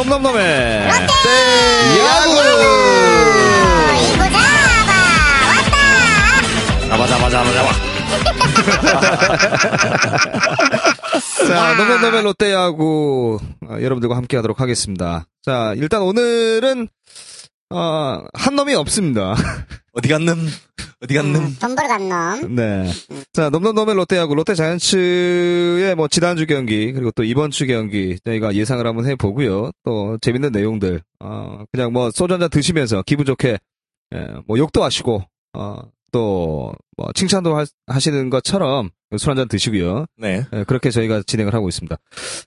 넘넘넘의 야구! 이거 잡아! 왔다! 잡아 잡아 잡아 잡아 자 넘넘넘의 롯데야구 어, 여러분들과 함께 하도록 하겠습니다 자 일단 오늘은 어, 한 놈이 없습니다 어디 갔는? 어디 갔는? 돈 벌어 간 놈. 네. 자, 넘넘넘의 롯데하고 롯데 자이언츠의 뭐 지난주 경기 그리고 또 이번 주 경기 저희가 예상을 한번 해보고요. 또 재밌는 내용들 어 그냥 뭐 소주 한잔 드시면서 기분 좋게 예, 뭐 욕도 하시고 어 또 뭐 칭찬도 하, 하시는 것처럼 술 한잔 드시고요. 네. 예, 그렇게 저희가 진행을 하고 있습니다.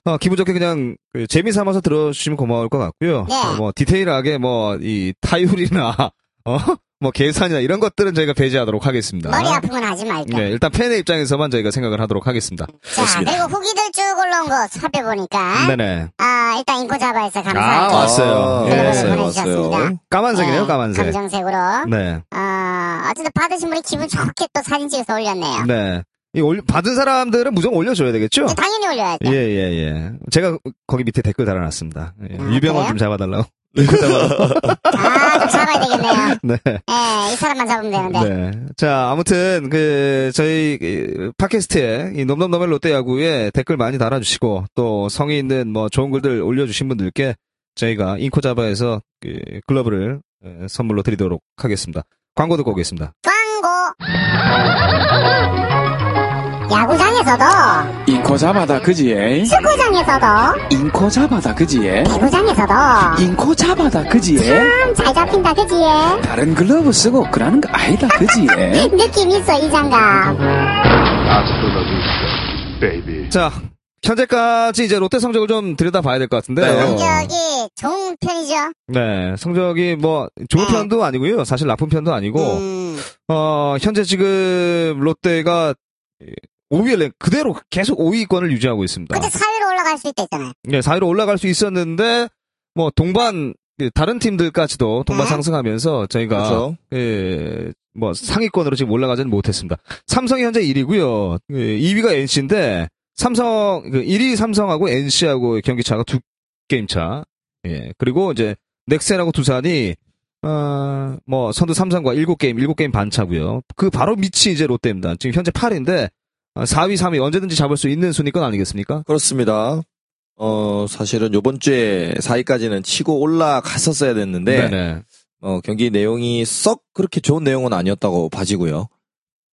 어, 기분 좋게 그냥 그 재미 삼아서 들어주시면 고마울 것 같고요. 네. 어, 뭐 디테일하게 뭐 이 타율이나 어? 뭐 계산이나 이런 것들은 저희가 배제하도록 하겠습니다. 머리 아픈 건 하지 말게. 네, 일단 팬의 입장에서만 저희가 생각을 하도록 하겠습니다. 자, 좋습니다. 그리고 후기들 쭉 올라온 거 살펴보니까. 네네. 아, 일단 인코 잡아서 아, 감사하고. 왔어요. 예, 왔어요, 보내주셨습니다. 까만색이네요, 네, 까만색. 감정색으로. 네, 어, 어쨌든 받으신 분이 기분 좋게 또 사진 찍어서 올렸네요. 네. 이 올, 받은 사람들은 무조건 올려줘야 되겠죠? 당연히 올려야죠. 예, 예, 예. 제가 거기 밑에 댓글 달아놨습니다. 예, 아, 유병원 그래요? 좀 잡아달라고. 아, 좀 잡아야 되겠네요. 네. 예, 이 사람만 잡으면 되는데. 네. 자, 아무튼, 그, 저희, 그, 팟캐스트에, 이 넘넘넘의 롯데야구에 댓글 많이 달아주시고, 또 성의 있는 뭐 좋은 글들 올려주신 분들께 저희가 인코자바에서 그 글러브를 에, 선물로 드리도록 하겠습니다. 광고 듣고 오겠습니다. 광고. 야구장에서도, 인코 잡아다 그지에 축구장에서도, 인코 잡아다 그지에 배구장에서도, 인코 잡아다 그지에 참 잘 잡힌다, 그지에? 다른 글러브 쓰고 그러는 거 아니다 그지에 느낌 있어, 이 장갑. 자, 현재까지 이제 롯데 성적을 좀 들여다봐야 될 것 같은데요. 네. 성적이 좋은 편이죠? 네, 성적이 뭐, 좋은 네. 편도 아니고요. 사실 나쁜 편도 아니고, 음, 어, 현재 지금 롯데가 5위에 그대로 계속 5위권을 유지하고 있습니다. 근데 4위로 올라갈 수 있다 했잖아요. 네, 4위로 올라갈 수 있었는데 뭐 동반 그 다른 팀들까지도 동반 네. 상승하면서 저희가 그렇죠. 예, 뭐 상위권으로 지금 올라가지는 못했습니다. 삼성이 현재 1위고요. 2위가 NC인데 삼성 그 1위 삼성하고 NC하고 경기 차가 두 게임 차. 예. 그리고 이제 넥센하고 두산이 어 뭐 선두 삼성과 7게임 7게임 반 차고요. 그 바로 밑이 이제 롯데입니다. 지금 현재 8위인데 4위, 3위 언제든지 잡을 수 있는 순위권 아니겠습니까? 그렇습니다. 어, 사실은 요번 주에 4위까지는 치고 올라갔었어야 됐는데, 네네. 어, 경기 내용이 썩 그렇게 좋은 내용은 아니었다고 봐지고요.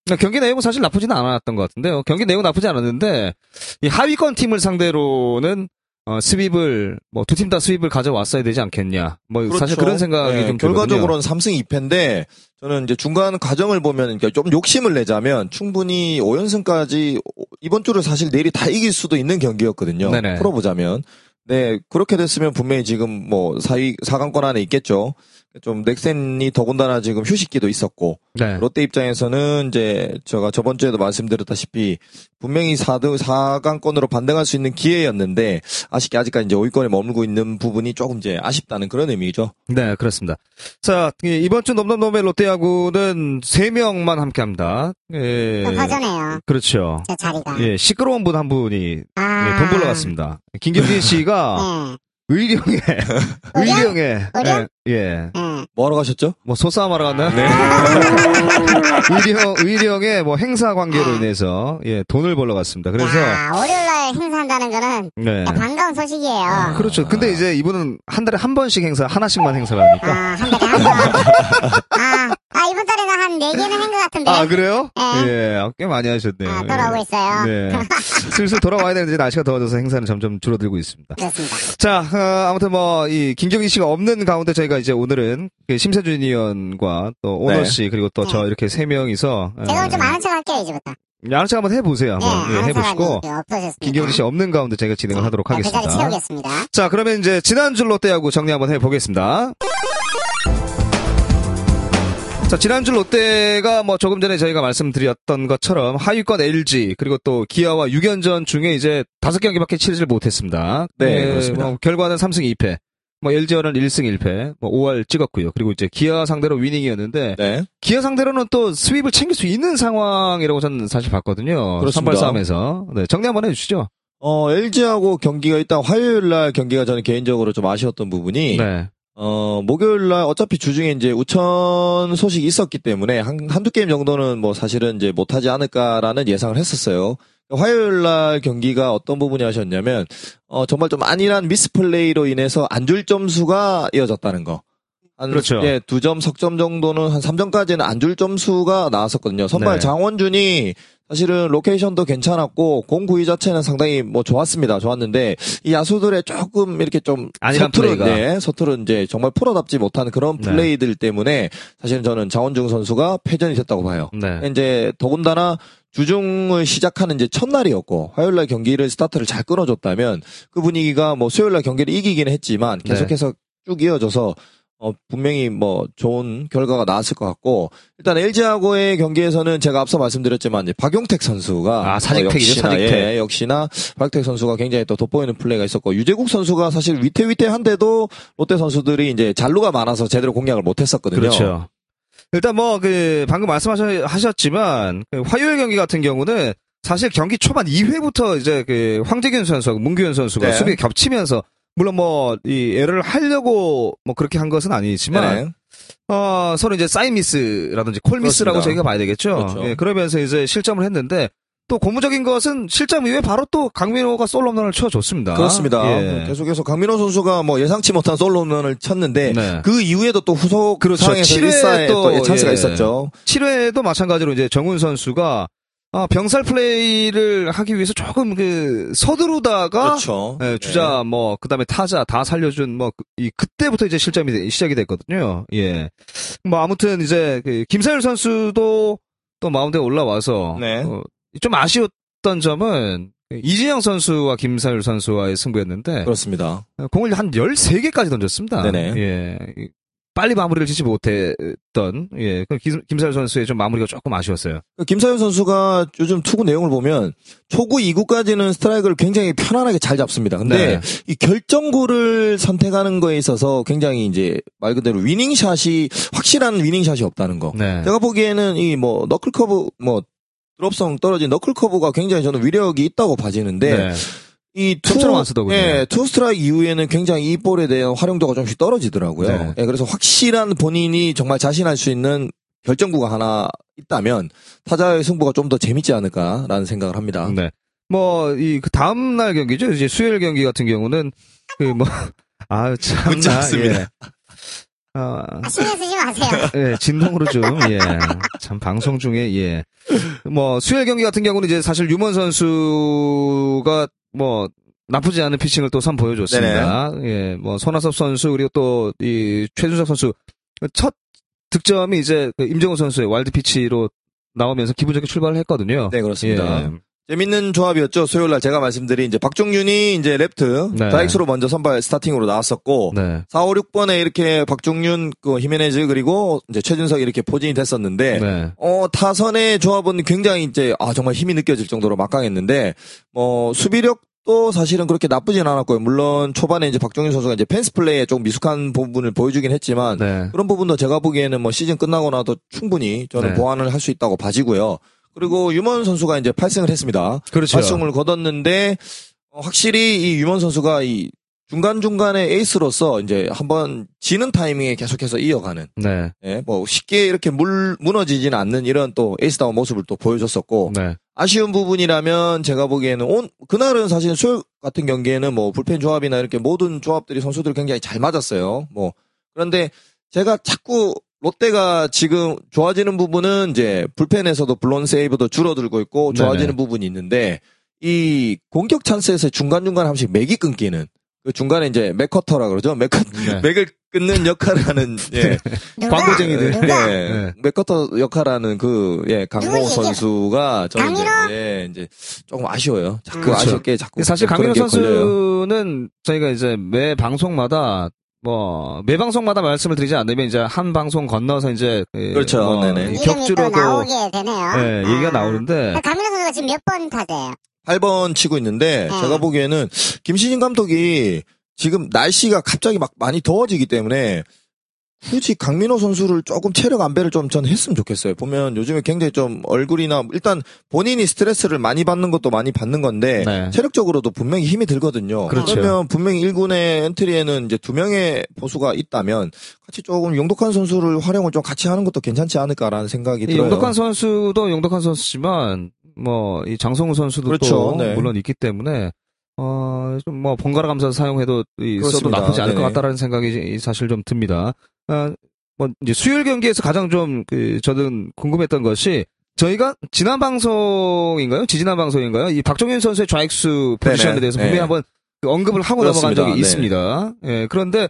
그러니까 경기 내용은 사실 나쁘지는 않았던 것 같은데요. 경기 내용은 나쁘지 않았는데 이 하위권 팀을 상대로는 어, 스윕을 뭐 두 팀 다 스윕을 가져왔어야 되지 않겠냐. 뭐 사실 그런 생각이 네, 좀 결과적으로는 3승 2패인데 저는 이제 중간 과정을 보면 그러니까 좀 욕심을 내자면 충분히 5연승까지 이번 주를 사실 내일이 다 이길 수도 있는 경기였거든요. 네네. 풀어보자면. 네, 그렇게 됐으면 분명히 지금 뭐 4위 4강권 안에 있겠죠. 좀 넥센이 더군다나 지금 휴식기도 있었고 네. 롯데 입장에서는 이제 제가 저번 주에도 말씀드렸다시피 분명히 4등 4강권으로 반등할 수 있는 기회였는데 아쉽게 아직까지 이제 5위권에 머물고 있는 부분이 조금 이제 아쉽다는 그런 의미죠. 네, 그렇습니다. 자, 이- 이번 주 넘넘넘의 롯데야구는 3명만 함께 합니다. 예. 좀 허전해요. 그렇죠. 저 자리가. 예, 시끄러운 분 한 분이 아. 예, 돈 벌러 갔습니다. 김경진 씨가 예. 의령에, 의령에, 의령? 예, 예. 예. 뭐 하러 가셨죠? 뭐 소싸움 하러 갔나요? 네. 의령, 의령의 뭐 행사 관계로 인해서, 예, 돈을 벌러 갔습니다. 그래서, 야, 월요일날 행사한다는 거는 네. 반가운 소식이에요. 그렇죠. 근데 이제 이분은 한 달에 한 번씩 행사, 하나씩만 행사를 하니까. 아, 한 달에 한 번. 아, 아, 이번 달에는 한 4개는 한 것 같은데. 아, 그래요? 네. 예, 꽤 많이 하셨네요. 아, 돌아오고 예. 있어요. 네. 슬슬 돌아와야 되는데 날씨가 더워져서 행사는 점점 줄어들고 있습니다. 그렇습니다. 자, 어, 아무튼 뭐, 이, 김경희 씨가 없는 가운데 저희가 이제 오늘은 그 심세준 의원과 또 오너 네. 씨, 그리고 또 저 이렇게 세 명이서. 제가 오늘 좀 아는 척 할게요, 이제부터. 아는 척 한번 해보세요. 네, 한번. 예, 해보시고. 김경희 씨 없는 가운데 저희가 진행을 하도록 네, 그 자리 하겠습니다. 채우겠습니다. 자, 그러면 이제 지난주 롯데하고 정리 한번 해보겠습니다. 자, 지난주 롯데가 뭐 조금 전에 저희가 말씀드렸던 것처럼 하위권 LG 그리고 또 기아와 6연전 중에 이제 다섯 경기밖에 치르질 못했습니다. 네, 그렇습니다. 뭐 결과는 3승 2패. 뭐 LG와는 1승 1패. 뭐 5할 찍었고요. 그리고 이제 기아 상대로 위닝이었는데 네. 기아 상대로는 또 스윕을 챙길 수 있는 상황이라고 저는 사실 봤거든요. 그렇습니다. 선발 싸움에서. 네, 정리 한번 해 주시죠. 어, LG하고 경기가 일단 화요일 날 경기가 저는 개인적으로 좀 아쉬웠던 부분이 네. 어, 목요일 날 어차피 주중에 이제 우천 소식이 있었기 때문에 한, 한두 게임 정도는 뭐 사실은 이제 못하지 않을까라는 예상을 했었어요. 화요일 날 경기가 어떤 부분이 아쉬웠냐면, 어, 정말 좀 안일한 미스플레이로 인해서 안줄 점수가 이어졌다는 거. 한, 그렇죠. 예, 두 점, 석점 정도는 한 3점까지는 안 줄 점수가 나왔었거든요. 선발 네. 장원준이 사실은 로케이션도 괜찮았고 공 구위 자체는 상당히 뭐 좋았습니다. 좋았는데 이 야수들의 조금 이렇게 좀 서투른. 네, 서투른 이제 정말 프로답지 못한 그런 네. 플레이들 때문에 사실은 저는 장원준 선수가 패전이 됐다고 봐요. 네. 이제 더군다나 주중을 시작하는 이제 첫날이었고 화요일 날 경기를 스타트를 잘 끊어줬다면 그 분위기가 뭐 수요일 날 경기를 이기기는 했지만 네. 계속해서 쭉 이어져서 어, 분명히 뭐 좋은 결과가 나왔을 것 같고 일단 LG하고의 경기에서는 제가 앞서 말씀드렸지만 이제 박용택 선수가 아, 사직택이죠, 역시나, 사직택. 예, 역시나 박용택 선수가 굉장히 또 돋보이는 플레이가 있었고 유재국 선수가 사실 위태위태한데도 롯데 선수들이 이제 잔루가 많아서 제대로 공략을 못했었거든요. 그렇죠. 일단 뭐 그 방금 말씀하셨지만 그 화요일 경기 같은 경우는 사실 경기 초반 2회부터 이제 그 황재균 선수하고 문규현 선수가 네. 수비에 겹치면서 물론 뭐이 에러를 하려고 뭐 그렇게 한 것은 아니지만 네. 어 서로 이제 사인 미스라든지 콜 미스라고 그렇습니다. 저희가 봐야 되겠죠. 그렇죠. 예, 그러면서 이제 실점을 했는데 또 고무적인 것은 실점 이후에 바로 또 강민호가 솔로 홈런을 쳐줬습니다. 그렇습니다. 예. 계속해서 강민호 선수가 뭐 예상치 못한 솔로 홈런을 쳤는데 네. 그 이후에도 또 후속 그렇죠. 상황에서 칠회에 일사에 또, 또, 찬스가 예. 있었죠. 7회에도 마찬가지로 이제 정훈 선수가 아, 병살 플레이를 하기 위해서 조금 그 서두르다가 그렇죠. 예, 주자 뭐 그다음에 타자 다 살려준 뭐 이 그때부터 이제 실점이 되- 시작이 됐거든요. 예. 뭐 아무튼 이제 그 김사율 선수도 또 마운드에 올라와서 네. 어, 좀 아쉬웠던 점은 이진영 선수와 김사율 선수와의 승부였는데 그렇습니다. 공을 한 13개까지 던졌습니다. 네네. 예. 빨리 마무리를 짓지 못했던 예. 그 김, 김사율 선수의 좀 마무리가 조금 아쉬웠어요. 그 김사윤 선수가 요즘 투구 내용을 보면 초구 2구까지는 스트라이크를 굉장히 편안하게 잘 잡습니다. 근데 네. 이 결정구를 선택하는 거에 있어서 굉장히 이제 말 그대로 위닝샷이 확실한 위닝샷이 없다는 거. 네. 제가 보기에는 이 뭐 너클 커브 뭐 드롭성 떨어진 너클 커브가 굉장히 저는 위력이 있다고 봐지는데 네. 이 투, 좀처럼 안 쓰더군요. 예, 투 스트라이크 이후에는 굉장히 이 볼에 대한 활용도가 좀씩 떨어지더라고요. 네. 예, 그래서 확실한 본인이 정말 자신할 수 있는 결정구가 하나 있다면 타자의 승부가 좀 더 재밌지 않을까라는 생각을 합니다. 네. 뭐, 이, 그 다음 날 경기죠. 이제 수요일 경기 같은 경우는, 그 뭐, 아유, 참. 문자 왔습니다. 예. 아, 아, 신경 쓰지 마세요. 예, 진동으로 좀, 예. 참, 방송 중에, 예. 뭐, 수요일 경기 같은 경우는 이제 사실 유먼 선수가 뭐, 나쁘지 않은 피칭을 또 선 보여줬습니다. 예, 뭐, 손아섭 선수, 그리고 또, 이, 최준석 선수. 첫 득점이 이제, 그 임정우 선수의 와일드 피치로 나오면서 기분 좋게 출발을 했거든요. 네, 그렇습니다. 예. 재밌는 조합이었죠. 수요일 날 제가 말씀드린 이제 박종윤이 이제 레프트 네. 좌익수로 먼저 선발 스타팅으로 나왔었고 네. 4, 5, 6번에 이렇게 박종윤, 그 히메네즈 그리고 이제 최준석 이렇게 포진이 됐었는데 네. 어, 타선의 조합은 굉장히 이제, 아, 정말 힘이 느껴질 정도로 막강했는데, 뭐, 수비력도 사실은 그렇게 나쁘진 않았고요. 물론 초반에 이제 박종윤 선수가 이제 펜스 플레이에 좀 미숙한 부분을 보여주긴 했지만, 네. 그런 부분도 제가 보기에는 뭐 시즌 끝나고 나도 충분히 저는 네. 보완을 할 수 있다고 봐지고요. 그리고 유먼 선수가 이제 8승을 했습니다. 그렇죠. 8승을 거뒀는데, 어, 확실히 이 유먼 선수가 이 중간중간에 에이스로서 이제 한번 지는 타이밍에 계속해서 이어가는, 네. 예, 뭐 쉽게 이렇게 물 무너지지는 않는 이런 또 에이스다운 모습을 또 보여줬었고 네. 아쉬운 부분이라면 제가 보기에는 온 그날은 사실 수요일 같은 경기에는 뭐 불펜 조합이나 이렇게 모든 조합들이 선수들 굉장히 잘 맞았어요. 뭐 그런데 제가 자꾸 롯데가 지금 좋아지는 부분은 이제 불펜에서도 블론 세이브도 줄어들고 있고 좋아지는 네네. 부분이 있는데 이 공격 찬스에서 중간중간 한 번씩 맥이 끊기는 그 중간에 이제 맥커터라 그러죠. 맥커 네. 맥을 끊는 역할을 하는 예. 누가? 광고쟁이들. 예, 네. 맥커터 역할하는 그, 예, 이게? 선수가 저는 이제, 강민호? 예, 이제 조금 아쉬워요. 자꾸 그렇죠. 아쉽게 자꾸. 사실 강민호. 선수는 저희가 이제 매 방송마다 뭐, 매 방송마다 말씀을 드리지 않으면 이제 한 방송 건너서 이제, 그 그렇죠. 뭐또 격주로도, 나오게 되네요. 예, 얘기가 아. 나오는데, 강민호 선수가 지금 몇 번 타자예요? 8번 치고 있는데, 네. 제가 보기에는 김신진 감독이 지금 날씨가 갑자기 막 많이 더워지기 때문에 굳이 강민호 선수를 조금 체력 안배를 좀 전 했으면 좋겠어요. 보면 요즘에 굉장히 좀 얼굴이나 일단 본인이 스트레스를 많이 받는 것도 많이 받는 건데 네. 체력적으로도 분명히 힘이 들거든요. 그렇죠. 러면 분명히 1군의 엔트리에는 이제 두 명의 보수가 있다면 같이 조금 용독한 선수를 활용을 좀 같이 하는 것도 괜찮지 않을까라는 생각이 이 들어요. 용덕한 선수도 용덕한 선수지만 뭐 이 장성우 선수도 그렇죠. 또 네. 물론 있기 때문에 어좀 뭐 번갈아 가면서 사용해도 그렇습니다. 나쁘지 않을 것 네네. 같다라는 생각이 사실 좀 듭니다. 어, 뭐 이제 수요일 경기에서 가장 좀 그 저는 궁금했던 것이 저희가 지난 방송인가요? 지지난 방송인가요? 이 박종현 선수의 좌익수 포지션에. 대해서 네. 분명히 한번 그 언급을 하고 넘어간 그렇습니다. 적이 네. 있습니다. 예, 그런데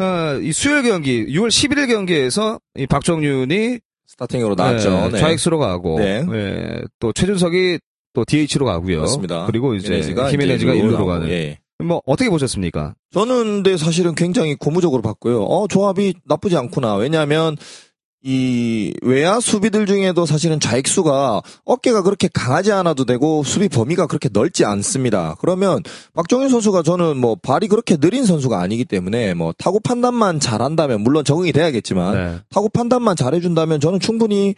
어, 이 수요일 경기 6월 11일 경기에서 이 박정윤이 스타팅으로 나왔죠. 네, 네. 좌익수로 가고 네. 예, 또 최준석이 또 DH로 가고요. 그렇습니다. 그리고 이제 히메네즈가 히메네즈가 이제 1루로 올라오고, 가는. 예. 뭐 어떻게 보셨습니까? 저는 근데 사실은 굉장히 고무적으로 봤고요. 어, 조합이 나쁘지 않구나. 왜냐하면 이 외야 수비들 중에도 사실은 좌익수가 어깨가 그렇게 강하지 않아도 되고 수비 범위가 그렇게 넓지 않습니다. 그러면 박종윤 선수가 저는 뭐 발이 그렇게 느린 선수가 아니기 때문에 뭐 타구 판단만 잘한다면 물론 적응이 돼야겠지만 네. 타구 판단만 잘해준다면 저는 충분히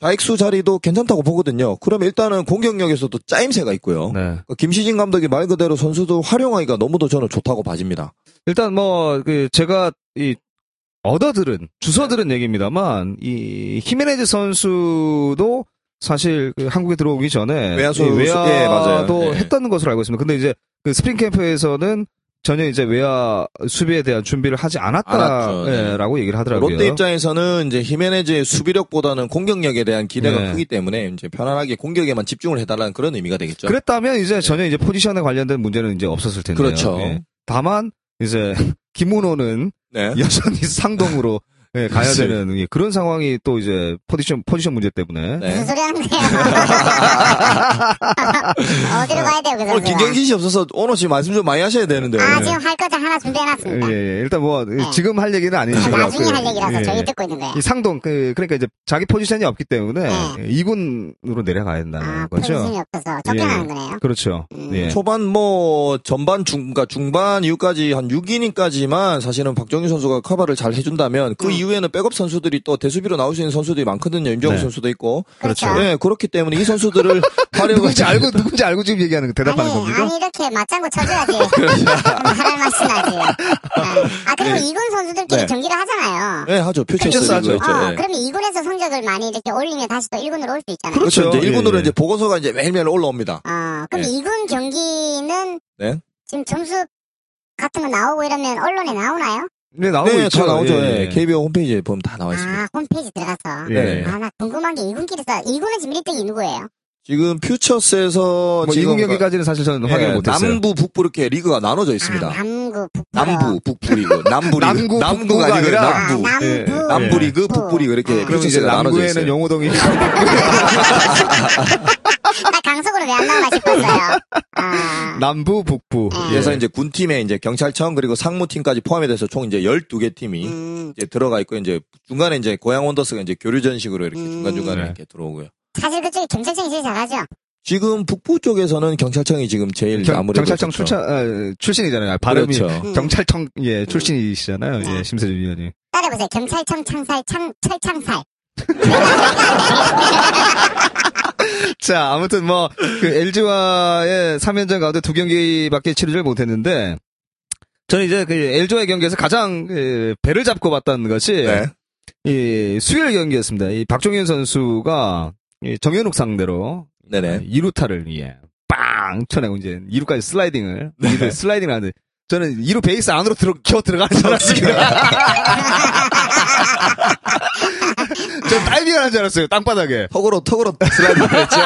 좌익수 자리도 괜찮다고 보거든요. 그럼 일단은 공격력에서도 짜임새가 있고요. 네. 그 김시진 감독이 말 그대로 선수도 활용하기가 너무도 저는 좋다고 봐집니다. 일단 뭐 그 제가 이 얻어들은 주워들은 얘기입니다만 이 히메네즈 선수도 사실 그 한국에 들어오기 전에 외야수- 이 외야도 예, 맞아요. 예. 했다는 것으로 알고 있습니다. 근데 이제 그 스프링 캠프에서는 전혀 이제 외야 수비에 대한 준비를 하지. 않았다라고 얘기를 하더라고요. 롯데 입장에서는 이제 히메네즈의 수비력보다는 공격력에 대한 기대가 네. 크기 때문에 이제 편안하게 공격에만 집중을 해달라는 그런 의미가 되겠죠. 그랬다면 이제 전혀 이제 포지션에 관련된 문제는 이제 없었을 텐데요. 그렇죠. 예. 다만 이제 김문호는 네. 여전히 상동으로 예, 가야 글쎄요. 되는 예, 그런 상황이 또 이제 포지션 포지션 문제 때문에 네. 무슨 소리 하는 거예요? 어디로 가야 돼요, 그 선수가? 김경진 씨 없어서 오늘 지금 말씀 좀 많이 하셔야 되는데. 아, 지금 할거다 하나 준비해놨습니다. 예, 예. 일단 뭐 네. 지금 할 얘기는 아니신 것 나중에. 할 얘기라서 예. 저희 듣고 있는 거예요. 이 상동 그 그러니까 이제 자기 포지션이 없기 때문에 네. 2군으로 내려가야 된다는 아, 거죠. 포지션이 없어서 쫓겨나는 예. 거네요. 그렇죠. 음. 예. 초반 뭐 전반 중, 그러니까 중반 이후까지 한 6이닝까지만 사실은 박정희 선수가 커버를 잘 해준다면 그 음. 이후에는 백업 선수들이 또 대수비로 나올 수 있는 선수들이 많거든요. 윤정우 네. 선수도 있고. 그렇죠. 네, 그렇기 때문에 이 선수들을 활용을 누군지 알고 누군지 알고 지금 얘기하는 대답하는 아니, 겁니까? 아니, 이렇게 맞장구 쳐줘야지. 하랄 맛이 나지. 아, 아, 그리고 네. 이군 선수들끼리 네. 경기를 하잖아요. 네, 하죠. 퓨처스 하죠. 어, 네. 그러면 이군에서 성적을 많이 이렇게 올리면 다시 또 1군으로 올 수 있잖아요. 그렇죠. 그렇죠. 이제 예, 1군으로 예. 이제 보고서가 이제 매일매일 올라옵니다. 어, 그럼 네. 이 2군 경기는 네. 지금 점수 같은 거 나오고 이러면 언론에 나오나요? 네, 나오고 네, 있죠. 다 나오죠. 예, 예. KBO 홈페이지에 보면 다 나와 있습니다. 아, 홈페이지 들어가서. 예. 아, 나 궁금한 게 2군끼리서, 2군은 지금 1등이 누구예요? 지금 퓨처스에서 뭐 지금 2군 경기까지는 사실 저는 확인을 예, 못했어요. 남부 북부 이렇게 리그가 나눠져 있습니다. 아, 남구, 북부. 남부 북부 리그, 남부 리그, 남구, 남구가 아니라 아, 남부, 남부. 예. 남부 리그, 북부. 리그 이렇게 아. 그럼 이제 남구에는. 용호동이 나 강석으로 왜 안 나오나 싶었어요. 아, 남부 북부. 예. 그래서 이제 군팀에 이제 경찰청 그리고 상무팀까지 포함이 돼서 총 이제 12개 팀이 음, 이제 들어가 있고 이제 중간에 이제 고양 원더스가 이제 교류전식으로 이렇게 음. 중간중간에 네. 이렇게 들어오고요. 사실 그쪽에 경찰청이 제일 잘하죠. 지금 북부 쪽에서는 경찰청이 지금 제일 경, 아무래도 경찰청. 출신 어, 출신이잖아요. 발음이 그렇죠. 음. 경찰청 예 출신이시잖아요. 예 네. 심세준 위원님. 따라해보세요. 경찰청 창살, 창, 철창살. 자 아무튼 뭐 그 LG와의 3연전 가운데 두 경기밖에 치르질 못했는데 저는 이제 그 LG와의 경기에서 가장 그 배를 잡고 봤던 것이 네. 이 수요일 경기였습니다. 이 박종현 선수가 이 정현욱 상대로 네네. 2루타를 예, 빵 쳐내고 이제 2루까지 슬라이딩을 2루 슬라이딩을 하는데 저는 2루 베이스 안으로 들어 겨 들어가는 줄 알았습니다. 저 다이빙을 하는 줄 알았어요. 땅바닥에. 턱으로 턱으로 슬라이딩 했죠.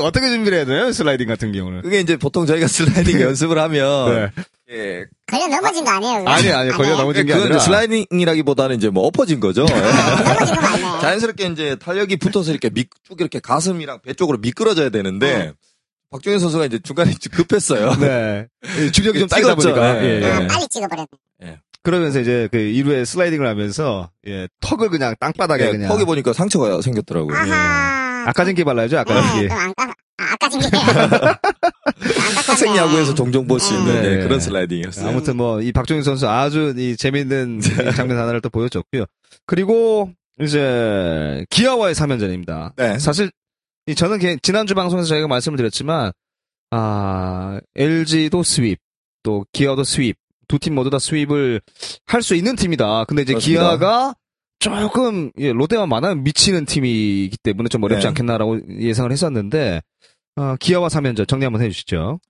어떻게 준비를 해야 돼요? 슬라이딩 같은 경우는. 그게 이제 보통 저희가 슬라이딩 연습을 하면 네. 예. 걸려 넘어진 거 아니에요? 아니 아니 걸려 넘어진 게 그건 아니라 슬라이딩이라기보다는 이제 뭐 엎어진 거죠. 예. 넘어진 거 맞네. 자연스럽게 이제 탄력이 붙어서 이렇게 미, 쭉 이렇게 가슴이랑 배 쪽으로 미끄러져야 되는데 박종현 선수가 이제 중간에 급했어요. 네. 이 주력이 좀 딸리다. 보니까. 예. 예, 예. 아, 빨리 찍어버렸네. 그러면서 이제 그 2루에 슬라이딩을 하면서 예, 턱을 그냥 땅바닥에 예, 그냥 턱에 보니까 상처가 생겼더라고요. 아하. 아까 전기 발라야죠. 아까 네, 까, 아, 아까. 평생 맞네. 야구에서 종종 볼 수 있는 네. 네, 그런 슬라이딩이었어요. 아무튼 뭐 이 박종인 선수 아주 이 재밌는 이 장면 하나를 또 보여줬고요. 그리고 이제 기아와의 3연전입니다. 네. 사실 이 저는 개- 지난주 방송에서 저희가 말씀을 드렸지만 아 LG도 스윕 또 기아도 스윕 두 팀 모두 다 스윕을 할 수 있는 팀이다. 근데 이제 그렇습니다. 기아가 조금 예, 롯데만 만나면 미치는 팀이기 때문에 좀 어렵지 네. 않겠나라고 예상을 했었는데 어, 기아와 3연전 정리 한번 해주시죠.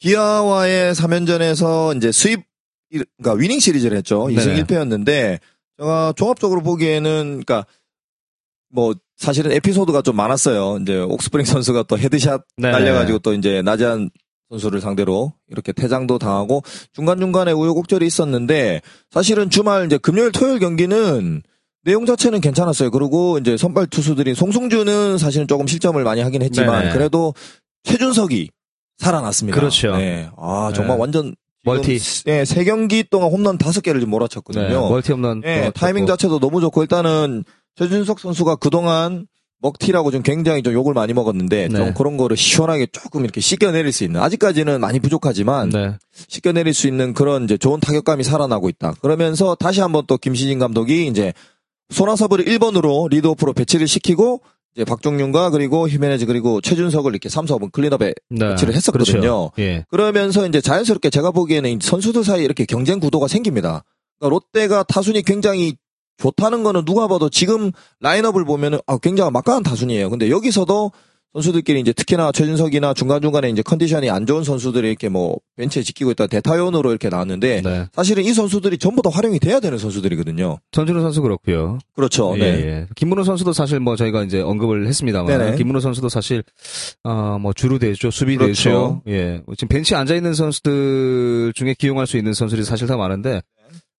기아와의 3연전에서 이제 수입, 그러니까 위닝 시리즈를 했죠. 네. 2승 1패였는데, 제가 종합적으로 보기에는, 그러니까, 뭐, 사실은 에피소드가 좀 많았어요. 이제 옥스프링 선수가 또 헤드샷 네. 날려가지고 또 이제 나지완 선수를 상대로 이렇게 퇴장도 당하고 중간중간에 우여곡절이 있었는데, 사실은 주말 이제 금요일 토요일 경기는 내용 자체는 괜찮았어요. 그리고 이제 선발 투수들이 송승준은 사실은 조금 실점을 많이 하긴 했지만 네네. 그래도 최준석이 살아났습니다. 그렇죠. 네. 아 정말 네. 완전 멀티. 네, 세 경기 동안 홈런 다섯 개를 지금 몰아쳤거든요. 네, 멀티 홈런. 예, 또 타이밍. 자체도 너무 좋고 일단은 최준석 선수가 그동안 먹튀라고 좀 굉장히 좀 욕을 많이 먹었는데 네. 좀 그런 거를 시원하게 조금 이렇게 씻겨내릴 수 있는 아직까지는 많이 부족하지만 네. 씻겨내릴 수 있는 그런 이제 좋은 타격감이 살아나고 있다. 그러면서 다시 한번 또 김시진 감독이 이제 손아섭을 1번으로 리드오프로 배치를 시키고 이제 박종윤과 그리고 히메네즈 그리고 최준석을 이렇게 3, 4번 클린업에 네. 배치를 했었거든요. 그렇죠. 예. 그러면서 이제 자연스럽게 제가 보기에는 이 선수들 사이에 이렇게 경쟁 구도가 생깁니다. 그러니까 롯데가 타순이 굉장히 좋다는 거는 누가 봐도 지금 라인업을 보면은 아, 굉장히 막강한 타순이에요. 근데 여기서도 선수들끼리 이제 특히나 최준석이나 중간중간에 이제 컨디션이 안 좋은 선수들이 이렇게 뭐 벤치에 지키고 있다 대타 요원으로 이렇게 나왔는데 네. 사실은 이 선수들이 전부 다 활용이 돼야 되는 선수들이거든요. 전준우 선수 그렇고요. 그렇죠. 예, 네. 예. 김문호 선수도 사실 뭐 저희가 이제 언급을 했습니다만 네네. 김문호 선수도 사실 어뭐 주루 대죠, 수비 그렇죠. 대죠. 예. 지금 벤치에 앉아 있는 선수들 중에 기용할 수 있는 선수들이 사실 더 많은데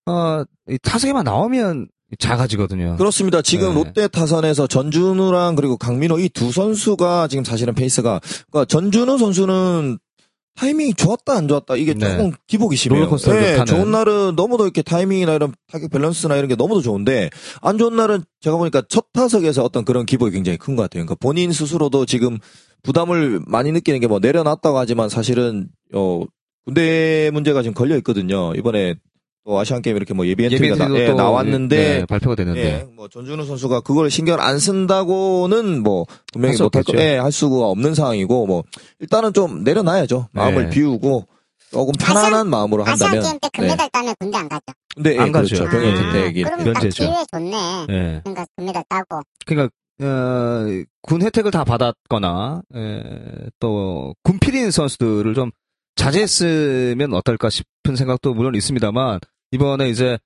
어 이 타석에만 나오면 작아지거든요. 그렇습니다. 지금 네. 롯데 타선에서 전준우랑 그리고 강민호 이 두 선수가 지금 사실은 페이스가 그러니까 전준우 선수는 타이밍이 좋았다 안 좋았다 이게 네. 조금 기복이 심해요. 네. 좋은 날은 너무도 이렇게 타이밍이나 이런 타격 밸런스나 이런 게 너무도 좋은데 안 좋은 날은 제가 보니까 첫 타석에서 어떤 그런 기복이 굉장히 큰 것 같아요. 그러니까 본인 스스로도 지금 부담을 많이 느끼는 게 뭐 내려놨다고 하지만 사실은 어 군대 문제가 지금 걸려 있거든요. 이번에 또 아시안 게임 이렇게 뭐 예비 엔트리가 나, 예, 또 나왔는데 네, 발표가 됐는데 예, 뭐 전준우 선수가 그걸 신경 안 쓴다고는 뭐 분명히 못할 예, 할 수가 없는 상황이고 뭐 일단은 좀 내려놔야죠. 마음을 네. 비우고 조금 편안한 마음으로 아시안 한다면. 게임 때 네. 금메달 따면 군대 안 가죠. 근데 예, 안 가죠. 그렇죠. 병역 예. 혜택이 이렇게. 딱 면제죠. 기회 좋네. 예. 그러니까 금메달 따고. 그러니까 어, 군 혜택을 다 받았거나 에, 또 군필인 선수들을 좀 자제했으면 어떨까 싶은 생각도 물론 있습니다만 이번에 이제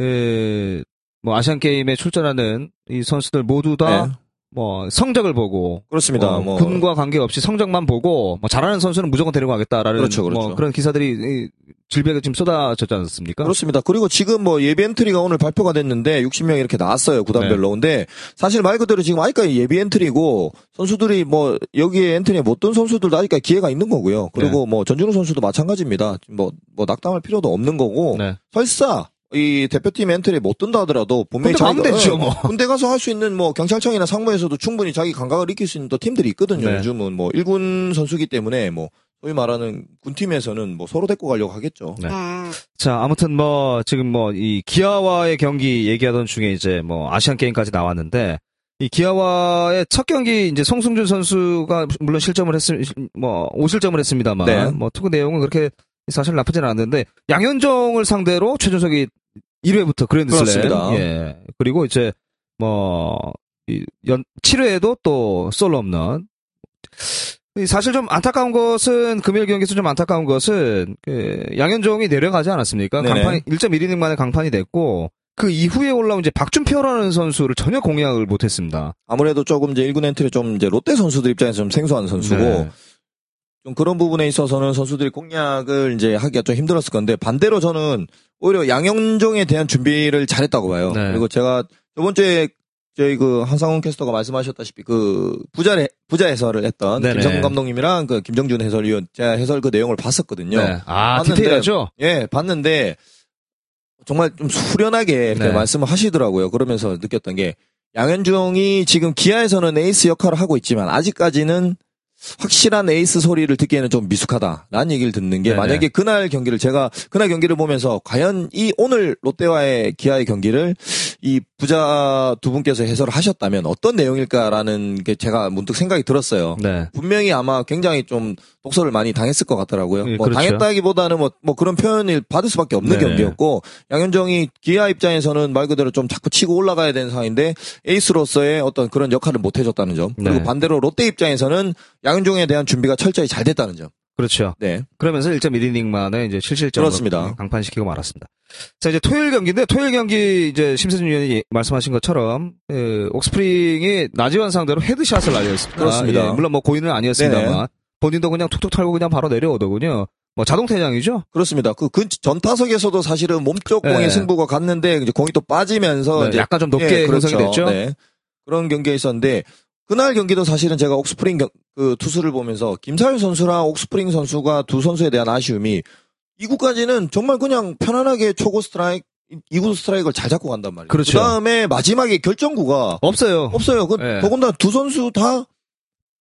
에, 뭐 아시안 게임에 출전하는 이 선수들 모두 다 네. 뭐 성적을 보고 그렇습니다. 어, 뭐 군과 관계없이 성적만 보고 뭐 잘하는 선수는 무조건 데려가겠다라는 그렇죠, 그렇죠. 뭐 그런 기사들이 이, 질벽에 지금 쏟아졌지 않습니까? 그렇습니다. 그리고 지금 뭐 예비 엔트리가 오늘 발표가 됐는데 60명 이렇게 나왔어요. 구단별로. 네. 근데 사실 말 그대로 지금 아직까지 예비 엔트리고 선수들이 뭐 여기에 엔트리에 못 든 선수들도 아직까지 기회가 있는 거고요. 그리고 뭐 전준우 선수도 마찬가지입니다. 뭐, 뭐 낙담할 필요도 없는 거고 네. 설사 이 대표팀 엔트리에 못 든다 하더라도 분명히 군대 가면 자기가- 되죠, 어, 뭐. 군대 가서 할 수 있는 뭐 경찰청이나 상무에서도 충분히 자기 감각을 익힐 수 있는 또 팀들이 있거든요. 네. 요즘은 뭐 일군 선수기 때문에 뭐 소위 말하는 군팀에서는 뭐 서로 데리고 가려고 하겠죠. 네. 음. 자, 아무튼 뭐 지금 뭐 이 기아와의 경기 얘기하던 중에 이제 뭐 아시안 게임까지 나왔는데 이 기아와의 첫 경기 이제 송승준 선수가 물론 실점을 했음 뭐 5실점을 했습니다만 네. 뭐 투구 내용은 그렇게 사실 나쁘진 않았는데 양현종을 상대로 최준석이 1회부터 그랜드 슬램. 예. 그리고 이제 뭐 연 7회에도 또 솔로 홈런 이 사실 좀 안타까운 것은 금요일 경기에서 좀 안타까운 것은 그 양현종이 내려가지 않았습니까? 네네. 강판이 1.1이닝 만에 강판이 됐고 그 이후에 올라온 이제 박준표라는 선수를 전혀 공략을 못했습니다. 아무래도 조금 이제 1군 엔트리 좀 이제 롯데 선수들 입장에서 좀 생소한 선수고 네. 좀 그런 부분에 있어서는 선수들이 공략을 이제 하기가 좀 힘들었을 건데 반대로 저는 오히려 양현종에 대한 준비를 잘했다고 봐요. 네. 그리고 제가 저번 주에 저희 그 한상훈 캐스터가 말씀하셨다시피 그 부자 부자 해설을 했던 네네. 김성근 감독님이랑 그 김정준 해설위원 제가 해설 그 내용을 봤었거든요. 네. 아, 봤는데 디테일하죠? 예, 봤는데 정말 좀 후련하게 이렇게 네. 말씀을 하시더라고요. 그러면서 느꼈던 게 양현종이 지금 기아에서는 에이스 역할을 하고 있지만 아직까지는 확실한 에이스 소리를 듣기에는 좀 미숙하다라는 얘기를 듣는 게 네네. 만약에 그날 경기를 제가 그날 경기를 보면서 과연 이 오늘 롯데와의 기아의 경기를 이 부자 두 분께서 해설을 하셨다면 어떤 내용일까라는 게 제가 문득 생각이 들었어요. 네. 분명히 아마 굉장히 좀 독서를 많이 당했을 것 같더라고요. 예, 뭐 그렇죠. 당했다기보다는 뭐, 뭐 그런 표현을 받을 수밖에 없는 네네. 경기였고 양현종이 기아 입장에서는 말 그대로 좀 자꾸 치고 올라가야 되는 상황인데 에이스로서의 어떤 그런 역할을 못 해줬다는 점. 그리고 네. 반대로 롯데 입장에서는 양현종에 대한 준비가 철저히 잘 됐다는 점. 그렇죠. 네. 그러면서 1.1이닝 만에 이제 7실점으로 그렇습니다. 강판시키고 말았습니다. 자, 이제 토요일 경기인데 토요일 경기 이제 심세준 위원이 예- 말씀하신 것처럼 그 옥스프링이 나지원 상대로 헤드샷을 날렸습니다. 그렇습니다. 예, 물론 뭐 고인은 아니었습니다만 네네. 본인도 그냥 툭툭 털고 그냥 바로 내려오더군요. 뭐 자동 퇴장이죠. 그렇습니다. 그, 그 전타석에서도 사실은 몸쪽 공의 네. 승부가 갔는데 이제 공이 또 빠지면서 네, 이제 약간 좀 높게 예, 그렇죠. 형성이 됐죠. 네. 그런 경기가 있었는데 그날 경기도 사실은 제가 옥스프링 경- 그 투수를 보면서 김사일 선수랑 옥스프링 선수가 두 선수에 대한 아쉬움이 2구까지는 정말 그냥 편안하게 초고 스트라이크 2구 스트라이크를 잘 잡고 간단 말이에요. 그렇죠. 다음에 마지막에 결정구가 없어요. 없어요. 그 네. 더군다나 두 선수 다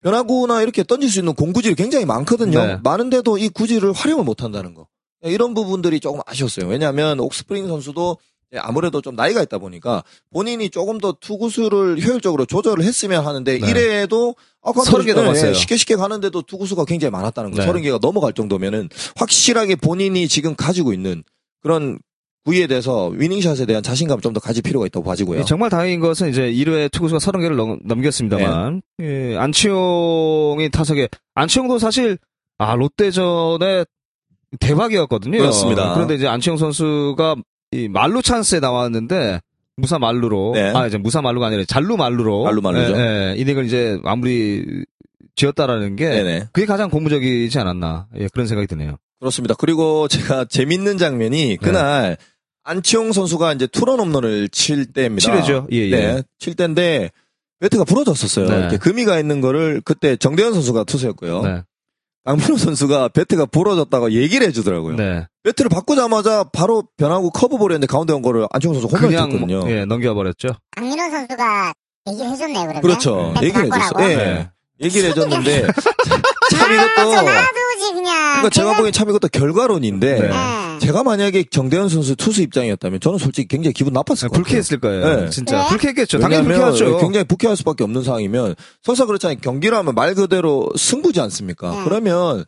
변화구나 이렇게 던질 수 있는 공구질이 굉장히 많거든요. 네. 많은데도 이 구질을 활용을 못 한다는 거. 이런 부분들이 조금 아쉬웠어요. 왜냐하면 옥스프링 선수도 아무래도 좀 나이가 있다 보니까 본인이 조금 더 투구수를 효율적으로 조절을 했으면 하는데 네. 이래도 아까 서른 개 넘었어요. 쉽게 쉽게 가는데도 투구수가 굉장히 많았다는 거. 네. 서른 개가 넘어갈 정도면은 확실하게 본인이 지금 가지고 있는 그런 구위에 대해서 위닝샷에 대한 자신감을 좀 더 가질 필요가 있다고 봐지고요. 예, 정말 다행인 것은 이제 1회 투구수가 30개를 넘겼습니다만 네. 예, 안치홍이 타석에 안치홍도 사실 아 롯데전에 대박이었거든요. 그렇습니다. 그런데 이제 안치홍 선수가 이 말루 찬스에 나왔는데 무사 말루로 네. 아 이제 무사 말루가 아니라 잘루 말루로 말루 말루죠. 예, 예, 이닝을 이제 마무리 지었다라는 게 네네. 그게 가장 고무적이지 않았나 예, 그런 생각이 드네요. 그렇습니다. 그리고 제가 재밌는 장면이 그날 안치홍 선수가 이제 투런 홈런을 칠 때입니다. 7회죠. 예, 예. 네, 칠 때인데 배트가 부러졌었어요. 네. 이렇게 금이 가 있는 거를 그때 정대현 선수가 투수였고요. 네. 강민호 선수가 배트가 부러졌다고 얘기를 해주더라고요. 네. 배트를 바꾸자마자 바로 변화구 커브 볼이었는데 가운데 온 거를 안치홍 선수 홈런 쳤거든요. 예, 넘겨버렸죠. 강민호 선수가 얘기를 해줬네요, 그러면. 그렇죠. 네, 얘기를? 해줬어요. 예. 네. 얘기를 해줬는데 참 아, 이것도. 그러니까 제가 보기엔 참 이것도 결과론인데 네. 네. 제가 만약에 정대현 선수 투수 입장이었다면 저는 솔직히 굉장히 기분 나빴을 것 같아요. 불쾌했을 거예요. 네. 진짜 네? 불쾌했겠죠. 당연히 불쾌하죠. 굉장히 불쾌할 수밖에 없는 상황이면 설사 그렇잖아요. 경기를 하면 말 그대로 승부지 않습니까? 네. 그러면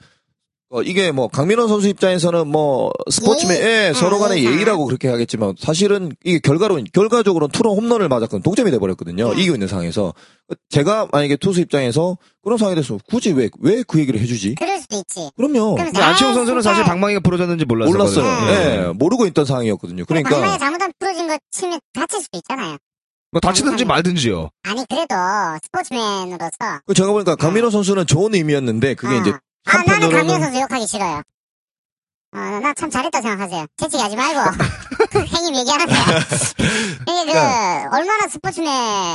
어, 이게 뭐 강민호 선수 입장에서는 뭐 스포츠맨 예, 예의? 서로 아, 간의 예의상. 예의라고 그렇게 하겠지만 사실은 이게 결과로 결과적으로는 투런 홈런을 맞았거든 동점이 돼 버렸거든요. 네. 이기고 있는 상황에서 제가 만약에 투수 입장에서 그런 상황이 됐으면 굳이 왜 왜 그 얘기를 해 주지? 그럴 수도 있지. 그럼요. 안치홍 선수는 사실 방망이가 부러졌는지 몰랐어요. 몰랐어요. 네. 예, 모르고 있던 상황이었거든요. 방망이 그러니까 잘못하면 부러진 거 치면 다칠 수도 있잖아요. 뭐 다치든지 말든지요. 아니, 그래도 스포츠맨으로서. 그 제가 보니까 강민호 선수는 좋은 의미였는데 그게 아. 이제 아, 나는 선수 욕하기 싫어요. 어, 나참 잘했다 생각하세요. 채찍하지 말고. 행님 얘기하는데. 이게 그, 얼마나 스포츠맨.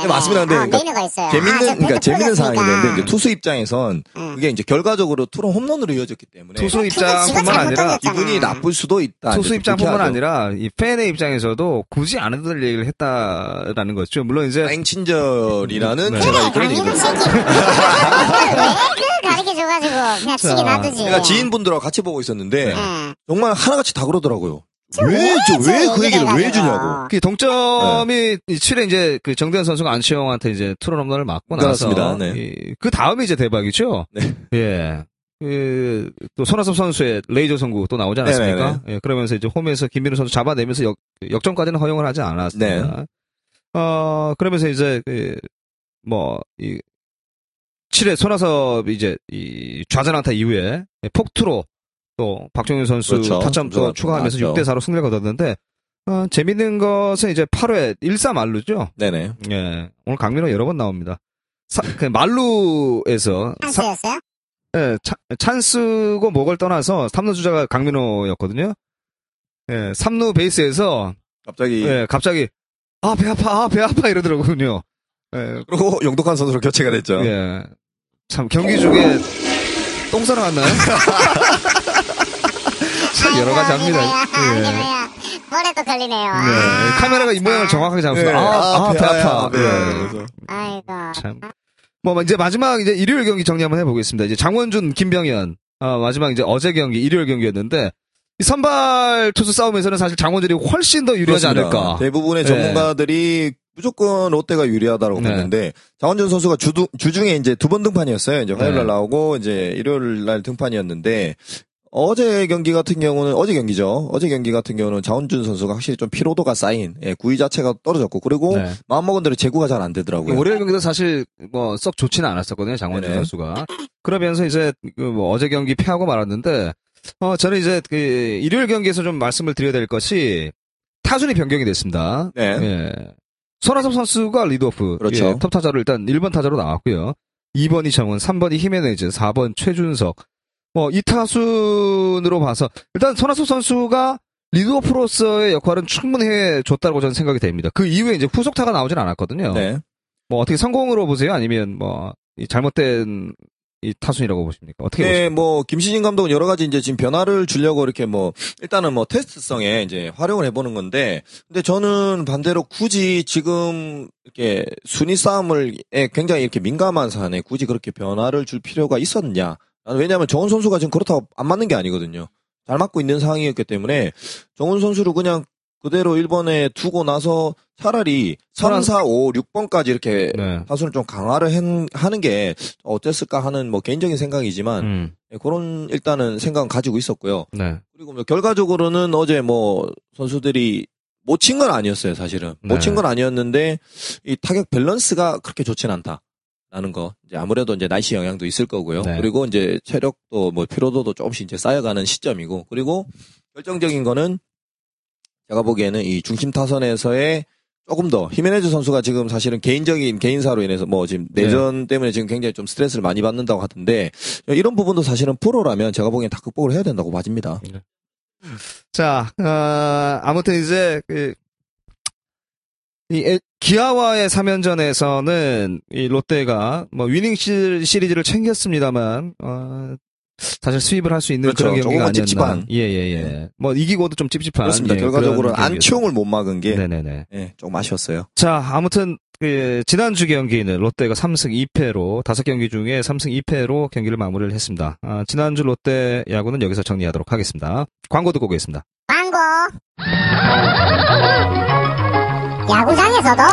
네, 맞습니다. 근데 어, 그러니까 매너가 있어요. 재밌는 아, 저 그러니까 재밌는 부러졌으니까. 상황인데 이제 투수 입장에선 응. 그게 이제 결과적으로 투런 홈런으로 이어졌기 때문에 투수 지가 입장뿐만 아니라. 기분이 나쁠 수도 있다. 투수 입장뿐만. 아니라 이 팬의 입장에서도 굳이 안 해도 될 얘기를 했다라는 거죠. 물론 이제 땡친절이라는 네. 제가 그래, 그런 얘기 강민호 들었어요. 새끼. 왜그 가르쳐 줘가지고, 그냥 치기 놔두지. 제가 지인분들하고 같이 보고 있었는데 예. 정말 하나같이 다 그러더라고요. 왜 왜저왜 그 얘기를 왜 얘기를 주냐고. 해가지고. 그 동점이 7회 이제 그 정대현 선수가 안치홍한테 이제 투런 홈런을 맞고 나서. 네. 이- 그 다음에 이제 대박이죠. 네. 예. 그, 또 손아섭 선수의 레이저 선구 또 나오지 않았습니까? 네네네. 예, 그러면서 이제 홈에서 김민우 선수 잡아내면서 역, 역전까지는 허용을 하지 않았습니다. 어, 그러면서 이제, 그, 뭐, 이, 7회 손아섭 이제, 이 좌전 안타 이후에 폭투로 또 박종윤 선수 그렇죠. 타점 또 추가하면서 나왔죠. 6대 4로 승리를 거뒀는데, 어, 재밌는 것은 이제 8회 1사 말루죠. 네네. 예. 오늘 강민호 여러 번 나옵니다. 사, 그 말루에서 사- 찬스였어요? 예, 차- 찬스고 뭐걸 떠나서 3루 주자가 강민호였거든요. 예, 3루 베이스에서 갑자기 예, 갑자기 아, 배 아파. 아, 배 아파 이러더라고요. 예. 그리고 영독한 선수로 교체가 됐죠. 예. 참 경기 중에 똥 싸러 갔나요? 참 여러 가지 합니다. 예. 아, 머리도 걸리네요. 네, 아, 카메라가 이 모양을 참. 정확하게 잡았어요. 네. 아, 아, 배 아파. 네. 예. 그래서 아이고. 참. 뭐 이제 마지막 이제 일요일 경기 정리 한번 해보겠습니다. 이제 장원준, 김병현 아, 마지막 이제 어제 경기 일요일 경기였는데 이 선발 투수 싸움에서는 사실 장원준이 훨씬 더 유리하지 그렇습니다. 않을까. 대부분의 네. 전문가들이 무조건 롯데가 유리하다고 네. 봤는데 장원준 선수가 주두, 주중에 이제 두 번 등판이었어요. 이제 화요일 날 네. 나오고 이제 일요일 날 등판이었는데 어제 경기 같은 경우는 어제 경기죠. 어제 경기 같은 경우는 장원준 선수가 확실히 좀 피로도가 쌓인 예, 구위 자체가 떨어졌고 그리고 네. 마음먹은 대로 제구가 잘 안 되더라고요. 월요일 경기도 사실 뭐 썩 좋지는 않았었거든요 장원준 네네. 선수가 그러면서 이제 그뭐 어제 경기 패하고 말았는데 어 저는 이제 그 일요일 경기에서 좀 말씀을 드려야 될 것이 타순이 변경이 됐습니다. 네. 예. 손아섭 선수가 leadoff 그렇죠. 예, 톱 타자로 일단 1번 타자로 나왔고요. 2번이 정훈, 3번 이 히메네즈, 4번 최준석. 뭐 이 타순으로 봐서 일단 손아섭 선수가 leadoff로서의 역할은 충분히 해줬다고 저는 생각이 됩니다. 그 이후에 이제 후속타가 나오진 않았거든요. 네. 뭐 어떻게 성공으로 보세요? 아니면 뭐이 잘못된 이 타순이라고 보십니까? 어떻게 네, 보십니까? 뭐 김시진 감독은 여러 가지 이제 지금 변화를 주려고 이렇게 뭐 일단은 뭐 테스트성에 이제 활용을 해보는 건데, 근데 저는 반대로 굳이 지금 이렇게 순위 싸움을 에 굉장히 이렇게 민감한 사안에 굳이 그렇게 변화를 줄 필요가 있었냐? 나는 왜냐하면 정훈 선수가 지금 그렇다고 안 맞는 게 아니거든요. 잘 맞고 있는 상황이었기 때문에 정훈 선수를 그냥 그대로 1번에 두고 나서 차라리 3, 4, 5, 6번까지 이렇게 네. 타순을 좀 강화를 hen- 하는 게 어땠을까 하는 뭐 개인적인 생각이지만 음, 예, 그런 일단은 생각은 가지고 있었고요. 네. 그리고 뭐 결과적으로는 어제 뭐 선수들이 못 친 건 아니었어요, 사실은. 네. 못친 건 아니었는데 이 타격 밸런스가 그렇게 좋진 않다. 라는 거. 이제 아무래도 이제 날씨 영향도 있을 거고요. 네. 그리고 이제 체력도 뭐 피로도도 조금씩 이제 쌓여가는 시점이고. 그리고 결정적인 거는 제가 보기에는 이 중심 타선에서의 조금 더 히메네즈 선수가 지금 사실은 개인적인 개인사로 인해서 뭐 지금 네. 내전 때문에 지금 굉장히 좀 스트레스를 많이 받는다고 하던데 이런 부분도 사실은 프로라면 제가 보기엔 다 극복을 해야 된다고 봐집니다. 자, 어, 아무튼 이제 그, 이 에- 기아와의 3연전에서는 이 롯데가 뭐 위닝 시- 시리즈를 챙겼습니다만 어, 사실 수입을 할 수 있는 그렇죠. 그런 경기가 아니었나. 찝찝한. 예, 예, 예. 뭐 이기고도 좀 찝찝한. 그렇습니다. 예, 결과적으로 안치홍을 못 막은 게 네네네. 예, 조금 아쉬웠어요. 자, 아무튼 그 지난주 경기는 롯데가 3승 2패로 다섯 경기 중에 3승 2패로 경기를 마무리를 했습니다. 아, 지난주 롯데 야구는 여기서 정리하도록 하겠습니다. 광고 듣고 오겠습니다. 광고. 야구장에서도,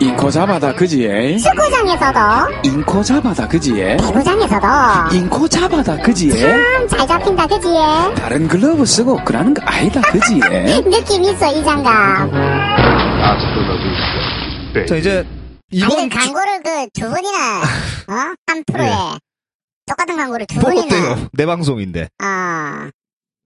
인코 잡아다 그지에 축구장에서도, 인코 잡아다 그지에 배구장에서도, 인코 잡아다 그지에 참 잘 잡힌다, 그지? 다른 글러브 쓰고 그러는 거 아니다 그지에 느낌 있어, 이 장갑. 자, 이제 이번 그 광고를 그 두 번이나, 어? 한 프로에. 똑같은 광고를 두뭐 번이나. 어때요? 내 방송인데. 어.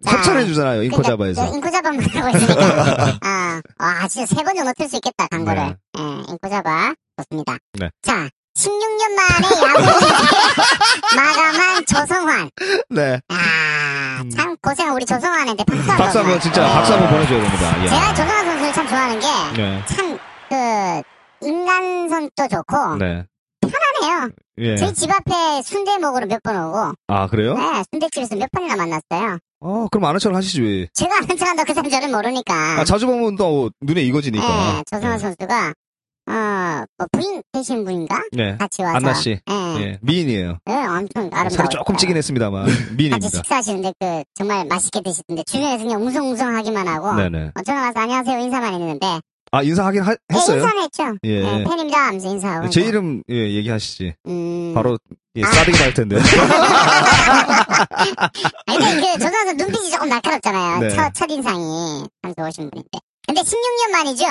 자, 협찬해 주잖아요. 인코 그러니까 잡아에서. 저 인코 잡아만 하고 있으니까. 아, 아, 진짜 세번 정도 틀수 있겠다, 광고를. 네. 예, 인코 잡아. 좋습니다. 네. 자, 16년 만에 야구 마감한 조성환. 네. 아, 음. 참 고생한 우리 조성환한테 박수 한번. 박수 한번 진짜 박수 한번 보내줘야 됩니다. 예. 제가 조성환 선수를 참 좋아하는 게, 네. 참, 그, 인간성도 좋고, 네. 편하네요. 예. 저희 집 앞에 순대 먹으러 몇 번 오고, 아, 그래요? 네, 순대집에서 몇 번이나 만났어요. 어, 그럼 아는 척 하시지 왜. 제가 아는 척 한다고 그 사람 저를 모르니까. 아, 자주 보면 또 눈에 익어지니까. 네, 조성환 선수가, 어, 뭐 부인 되신 분인가? 네. 같이 와서. 안나 씨. 예. 예. 미인이에요. 예, 엄청 아름다워. 살이 조금 찌긴 했습니다만. 같이 미인입니다. 식사하시는데 그 정말 맛있게 드시던데 주변에서 그냥 웅성웅성하기만 하고 네네. 어, 전화 와서 안녕하세요 인사만 했는데 아, 인사하긴 하- 예, 했어요? 인사는 했죠. 예. 예, 팬입니다 하면서 인사하고 제 이름, 예, 얘기하시지. 음... 바로, 예, 아. 싸대기 날 텐데. 아니 근데 그 조선수 눈빛이 조금 날카롭잖아요. 네. 첫, 첫인상이 참 좋으신 분인데 근데 16년 만이죠.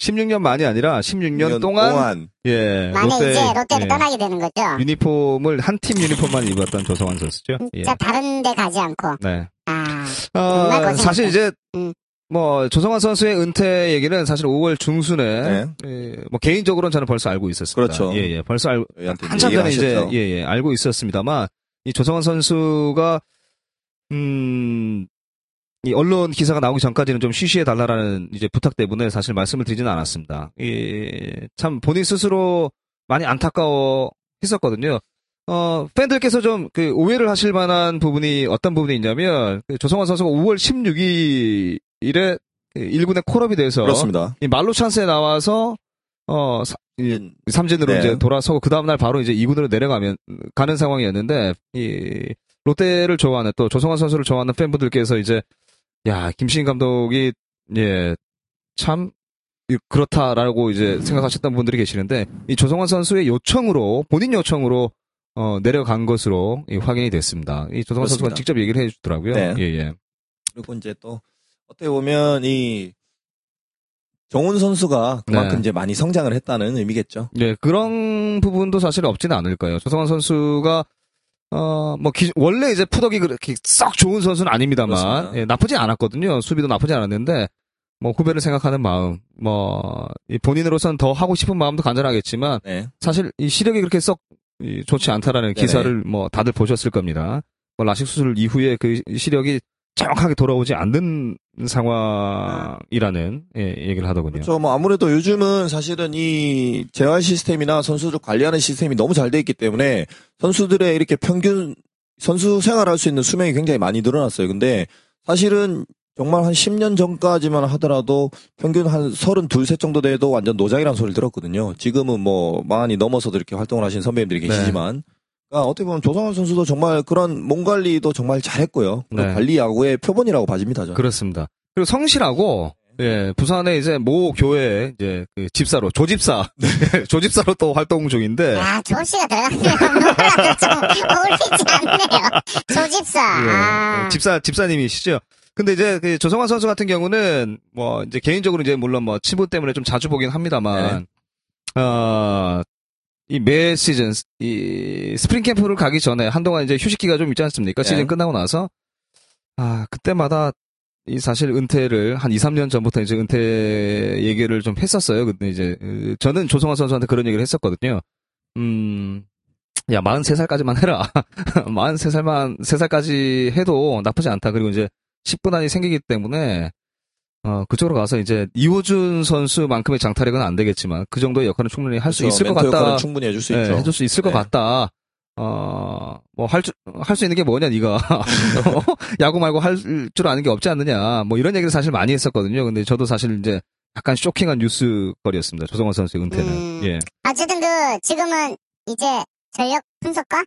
16년 만이 아니라 16년 동안, 예. 만에 롯데, 이제 롯데를 예, 떠나게 되는 거죠. 유니폼을, 한 팀 유니폼만 입었던 조성환 선수죠. 예. 진짜 다른 데 가지 않고 네. 아 어, 정말 고생했다. 사실 이제 음. 뭐 조성환 선수의 은퇴 얘기는 사실 5월 중순에 네. 예, 뭐 개인적으로는 저는 벌써 알고 있었습니다. 그렇죠. 예, 예. 벌써 알, 한참 전에 이제 하셨죠. 예, 예, 알고 있었습니다만 이 조성환 선수가 음. 이 언론 기사가 나오기 전까지는 좀 쉬쉬해 달라라는 이제 부탁 때문에 사실 말씀을 드리지는 않았습니다. 예, 참 본인 스스로 많이 안타까워 했었거든요. 어, 팬들께서 좀 그 오해를 하실 만한 부분이 어떤 부분이 있냐면 그 조성환 선수가 5월 16일 에 1군에 콜업이 돼서 그렇습니다. 이 말로 찬스에 나와서 어, 사- 음, 삼진으로 네. 이제 돌아서고 그 다음 날 바로 이제 2군으로 내려가면 가는 상황이었는데 이 롯데를 좋아하는 또 조성환 선수를 좋아하는 팬분들께서 이제 야 김시인 감독이 예 참 그렇다라고 이제 음. 생각하셨던 분들이 계시는데 이 조성환 선수의 요청으로 본인 요청으로 어, 내려간 것으로 이 확인이 됐습니다. 이 조성환 선수가 그렇습니다. 직접 얘기를 해주더라고요. 네. 예, 예. 그리고 이제 또 어떻게 보면 이 정훈 선수가 그만큼 네. 이제 많이 성장을 했다는 의미겠죠. 예, 그런 부분도 사실 없지는 않을까요. 조성환 선수가 어, 뭐, 기- 원래 이제 푸덕이 그렇게 썩 좋은 선수는 아닙니다만. 예, 나쁘지 않았거든요. 수비도 나쁘지 않았는데, 뭐, 후배를 생각하는 마음, 뭐, 이 본인으로선 더 하고 싶은 마음도 간절하겠지만, 네. 사실 이 시력이 그렇게 썩 이, 좋지 않다라는 네네. 기사를 뭐, 다들 보셨을 겁니다. 뭐, 라식 수술 이후에 그 시력이 정확하게 돌아오지 않는 상황이라는, 예, 얘기를 하더군요. 그렇죠. 뭐 아무래도 요즘은 사실은 이 재활 시스템이나 선수를 관리하는 시스템이 너무 잘 돼 있기 때문에 선수들의 이렇게 평균 선수 생활할 수 있는 수명이 굉장히 많이 늘어났어요. 근데 사실은 정말 한 10년 전까지만 하더라도 평균 한 32, 셋 정도 돼도 완전 노장이라는 소리를 들었거든요. 지금은 뭐 많이 넘어서도 이렇게 활동을 하시는 선배님들이 네. 계시지만 그러니까 어떻게 보면 조성환 선수도 정말 그런 몸 관리도 정말 잘했고요. 그 네. 관리 야구의 표본이라고 봐집니다. 저는. 그렇습니다. 그리고 성실하고 예, 부산에 이제 모 교회 이제 그 집사로 조집사 조집사로 또 활동 중인데 야, 조씨가 들어갔네요. 좀 어울리지 않네요. 조집사. 예, 아. 집사 집사님이시죠. 근데 이제 그 조성환 선수 같은 경우는 뭐 이제 개인적으로 이제 물론 뭐 친분 때문에 좀 자주 보긴 합니다만 어, 이 매 시즌 이 스프링 캠프를 가기 전에 한동안 이제 휴식기가 좀 있지 않습니까? 네. 시즌 끝나고 나서 아 그때마다 이 사실 은퇴를 한 2, 3년 전부터 이제 은퇴 얘기를 좀 했었어요. 근데 이제 으, 저는 조성환 선수한테 그런 얘기를 했었거든요. 음. 야, 43살까지만 해라. 43살만, 3살까지 해도 나쁘지 않다. 그리고 이제 10분 안이 생기기 때문에, 어, 그쪽으로 가서 이제 이호준 선수만큼의 장타력은 안 되겠지만, 그 정도의 역할은 충분히 할수 그렇죠. 있을 것 멘토 역할은 같다. 충분히 해줄 수 예, 있죠. 해줄 수 있을 것 네. 같다. 어, 뭐, 할, 줄, 할 수 있는 게 뭐냐, 네가 어? 야구 말고 할 줄 아는 게 없지 않느냐. 뭐, 이런 얘기를 사실 많이 했었거든요. 근데 저도 사실 이제 약간 쇼킹한 뉴스거리였습니다. 조성원 선수의 은퇴는. 음. 예. 어쨌든 그, 지금은 이제 전력 분석가?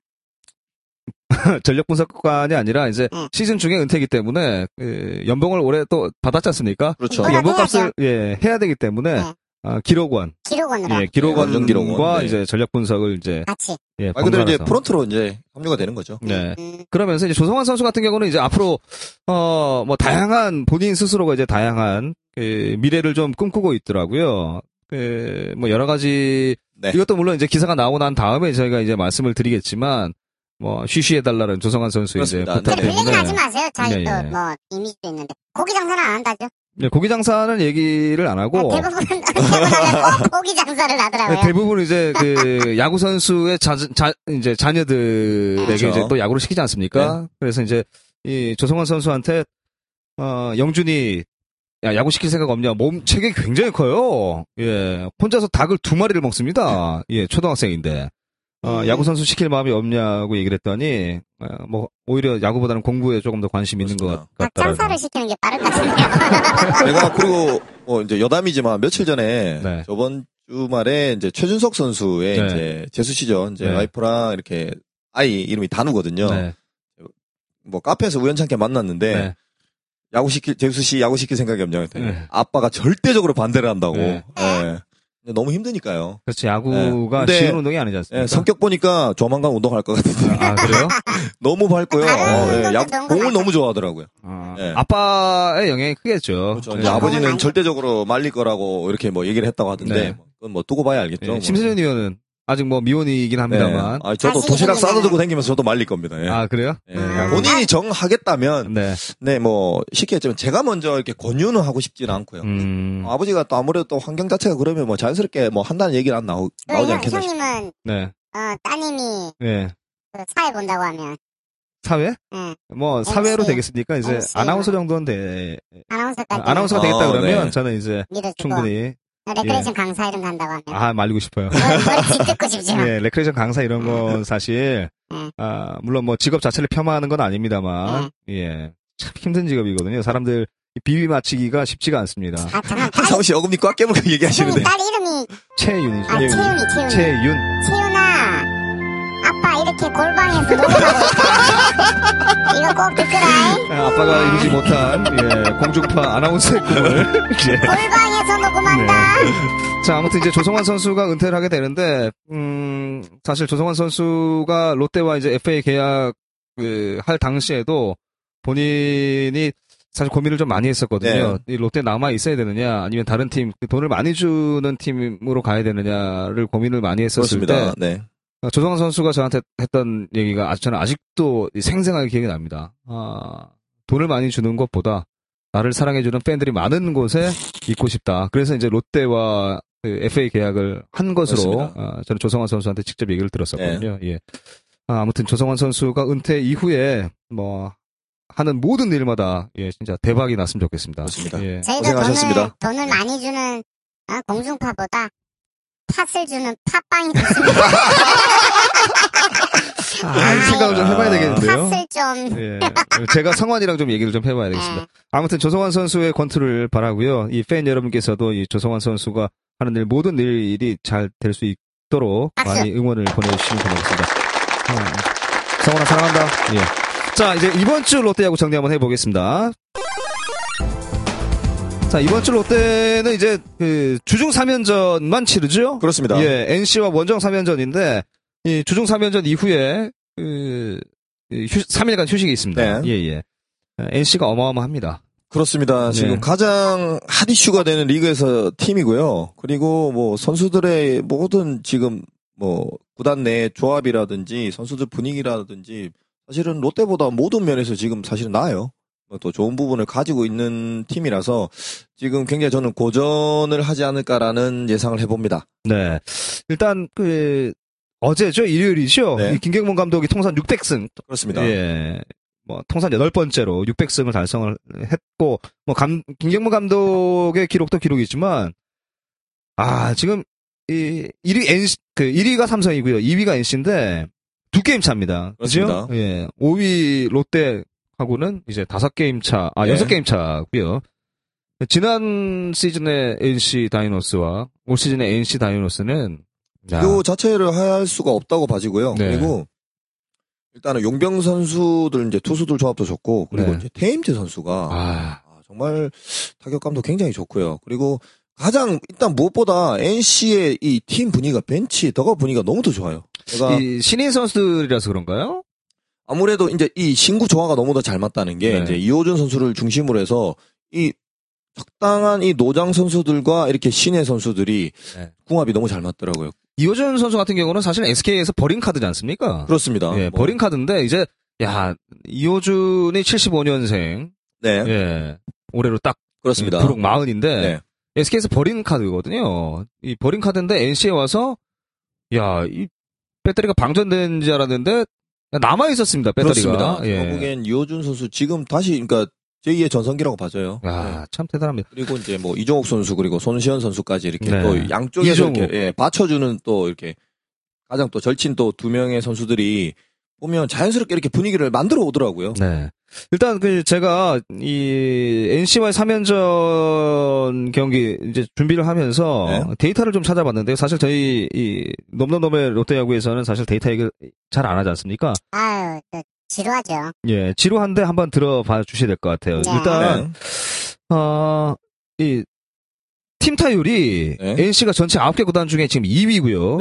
전력 분석관이 아니라 이제 응. 시즌 중에 은퇴이기 때문에 그 연봉을 올해 또 받았지 않습니까? 그렇죠. 그 연봉값을. 예, 해야 되기 때문에 네. 아, 기록원, 기록원으로. 예, 기록원과 완전 기록원, 네. 이제 전력 분석을 이제 같이. 예, 말 그대로 이제. 프론트로 이제 합류가 되는 거죠. 네. 음, 그러면서 이제 조성환 선수 같은 경우는 이제 앞으로 어 뭐 다양한 본인 스스로가 이제 다양한 그 미래를 좀 꿈꾸고 있더라고요. 그뭐 여러 가지 네. 이것도 물론 이제 기사가 나오고 난 다음에 저희가 이제 말씀을 드리겠지만 뭐 쉬쉬해달라는 조성환 선수의 이제. 부탁 근데 그 얘기는 하지 마세요. 자기 네, 또 예. 뭐, 이미지도 있는데. 고기 장사는 안 한다죠? 네, 고기 장사는 얘기를 안 하고 대부분, 대부분 꼭 고기 장사를 하더라고요. 네, 대부분 이제 그 야구 선수의 자, 자 이제 자녀들에게 그렇죠. 이제 또 야구를 시키지 않습니까? 네. 그래서 이제 이 조성환 선수한테 어 영준이 야 야구 시킬 생각 없냐? 몸 체격이 굉장히 커요. 예, 혼자서 닭을 두 마리를 먹습니다. 예, 초등학생인데. 어, 음. 야구 선수 시킬 마음이 없냐고 얘기를 했더니 어, 뭐 오히려 야구보다는 공부에 조금 더 관심 이 있는 것 그렇습니다. 닭 같다라는. 장사를 시키는 게 빠를 것 같은데요. 내가 그리고 뭐 이제 여담이지만 며칠 전에 네. 저번 주말에 이제 최준석 선수의 네. 이제 제수시죠. 이제 네. 와이프랑 이렇게 아이 이름이 단우거든요. 네, 뭐 카페에서 우연찮게 만났는데 네. 야구 시킬 제수 씨 야구 시킬 생각이 없냐고 했더니 네. 아빠가 절대적으로 반대를 한다고. 네. 예. 근데 너무 힘드니까요. 그렇지 야구가 네. 쉬운 운동이 아니지 않습니까? 예, 성격 보니까 조만간 운동할 것 같은데 아 그래요? 너무 밝고요. 다른 어, 예, 운동도 야구 공을. 너무 좋아하더라고요. 아, 네. 아빠의 영향이 크겠죠. 그렇죠. 네. 이제 네. 아버지는 절대적으로 말릴 거라고 이렇게 뭐 얘기를 했다고 하던데 네. 뭐 그건 뭐 두고 봐야 알겠죠. 예, 뭐. 심세준 의원은 아직 뭐 미혼이긴 합니다만. 네. 아, 저도 도시락 생기면은- 싸다 들고 다니면서 저도 말릴 겁니다. 예. 아 그래요? 예. 아. 본인이 정하겠다면 네. 네 뭐 시켰지만 제가 먼저 이렇게 권유는 하고 싶지는 않고요. 음. 아버지가 또 아무래도 또 환경 자체가 그러면 뭐 자연스럽게 뭐 한다는 얘기는 안 나오, 그 나오지 형, 않겠나 싶어요. 형님은, 네. 어, 따님이 예. 그 사회 본다고 하면, 사회? 응, 뭐 사회로 MC. 되겠습니까? 이제 MC. 아나운서 정도는 돼. 아나운서까지. 아나운서가 어, 되겠다 그러면 네. 저는 이제 믿어주고, 충분히 레크레이션 강사 이런 거 한다고 하면. 아 말리고 싶어요. 머리 듣고 싶지만. 예, 레크레이션 강사 이런 건 사실 음. 아 물론 뭐 직업 자체를 폄하하는 건 아닙니다만 예. 참 힘든 직업이거든요. 사람들 비위 맞히기가 쉽지가 않습니다. 아, 잠깐. 씨 어금니 꽉 깨물고 얘기하시는데. 형님, 딸 이름이, 채윤이죠. 아, 채윤이. 채윤. 채윤아, 아빠 이렇게 골방에서 녹음하고 있다. 이거 꼭 듣거라. 아, 아빠가 이루지 못한 예, 공중파 아나운서의 꿈을 예. 골방에서 녹음한다. 자, 아무튼 이제 조성환 선수가 은퇴를 하게 되는데, 음, 사실 조성환 선수가 롯데와 이제 FA 계약, 그, 할 당시에도 본인이 사실 고민을 좀 많이 했었거든요. 이 롯데 남아 있어야 되느냐, 아니면 다른 팀, 그 돈을 많이 주는 팀으로 가야 되느냐를 고민을 많이 했었을 그렇습니다. 때, 네. 어, 조성환 선수가 저한테 했던 얘기가 아주 저는 아직도 생생하게 기억이 납니다. 아, 돈을 많이 주는 것보다 나를 사랑해주는 팬들이 많은 곳에 있고 싶다. 그래서 이제 롯데와 그 FA 계약을 한 것으로. 아, 저는 조성환 선수한테 직접 얘기를 들었었거든요. 예. 아, 아무튼 조성환 선수가 은퇴 이후에 뭐 하는 모든 일마다 예 진짜 대박이 났으면 좋겠습니다. 그렇습니다. 예. 저희도 고생하셨습니다. 돈을, 돈을 많이 주는, 어, 공중파보다 팥을 주는 팥빵이 좋습니다. 아, 이 생각을 좀 해봐야 되겠는데요. 팥을 좀, 예. 제가 성환이랑 좀 얘기를 좀 해봐야 되겠습니다. 예. 아무튼 조성환 선수의 권투를 바라고요. 이 팬 여러분께서도 이 조성환 선수가 하는 일 모든 일이 잘 될 수 있도록 박수. 많이 응원을 보내주시면 고맙습니다. 어, 성환아 사랑한다. 예. 자 이제 이번 주 롯데야구 정리 한번 해보겠습니다. 자 이번 주 롯데는 이제 그 주중 3연전만 치르죠. 그렇습니다. 예, NC와 원정 3연전인데 이 주중 3연전 이후에 그 3일간 휴식이 있습니다. 네. 예, 예. NC가 어마어마합니다. 그렇습니다. 지금 네. 가장 핫 이슈가 되는 리그에서 팀이고요. 그리고 뭐 선수들의 모든 지금 뭐 구단 내 조합이라든지 선수들 분위기라든지 사실은 롯데보다 모든 면에서 지금 사실은 나아요. 뭐또 좋은 부분을 가지고 있는 팀이라서 지금 굉장히 저는 고전을 하지 않을까라는 예상을 해봅니다. 네. 일단 그 어제죠. 일요일이죠. 네. 이 김경문 감독이 통산 600승. 그렇습니다. 예. 뭐 통산 8번째로 600승을 달성을 했고 뭐 감, 김경문 감독의 기록도 기록이지만 아, 지금 이 1위 NC 그 1위가 삼성이고요. 2위가 NC인데 두 게임 차입니다. 그렇습니다. 예. 5위 롯데 하고는 이제 다섯 게임 차, 아, 네. 여섯 게임 차고요. 지난 시즌의 NC 다이노스와 올 시즌의 NC 다이노스는 야, 그 자체를 할 수가 없다고 봐지고요. 네. 그리고 일단은 용병 선수들 이제 투수들 조합도 좋고 그리고 네. 이제 테임즈 선수가 아, 아, 정말 타격감도 굉장히 좋고요. 그리고 가장 일단 무엇보다 NC의 이 팀 분위기가 벤치 더가 분위기가 너무 더 좋아요. 제가 이 신인 선수들이라서 그런가요? 아무래도 이제 이 신구 조화가 너무 더 잘 맞다는 게 네. 이제 이호준 선수를 중심으로 해서 이 적당한 이 노장 선수들과 이렇게 신의 선수들이 네. 궁합이 너무 잘 맞더라고요. 이호준 선수 같은 경우는 사실 SK에서 버린 카드지 않습니까? 그렇습니다. 예, 뭐, 버린 카드인데 이제 야 이호준이 75년생, 네, 예, 올해로 딱 그렇습니다. 부록 마흔인데 네. SK에서 버린 카드거든요. 이 버린 카드인데 NC에 와서 야 이 배터리가 방전된 줄 알았는데 남아 있었습니다. 배터리가. 그렇습니다. 예. 보기엔 이호준 선수 지금 다시 그러니까 제2의 전성기라고 봐져요. 네. 야, 참 대단합니다. 그리고 이제 뭐 이종욱 선수 그리고 손시현 선수까지 이렇게 네. 또 양쪽에서. 이렇게 예, 받쳐주는 또 이렇게 가장 또 절친 또 두 명의 선수들이 보면 자연스럽게 이렇게 분위기를 만들어 오더라고요. 네. 일단 그 제가 이 NC와의 3연전 경기 이제 준비를 하면서 네. 데이터를 좀 찾아봤는데 사실 저희 이 넘넘넘의 롯데야구에서는 사실 데이터 얘기를 잘 안 하지 않습니까? 아유, 또 지루하죠. 예, 지루한데 한번 들어봐 주셔야 될 것 같아요. 네. 일단 어, 이 팀 타율이 네. NC가 전체 9개 구단 중에 지금 2위고요.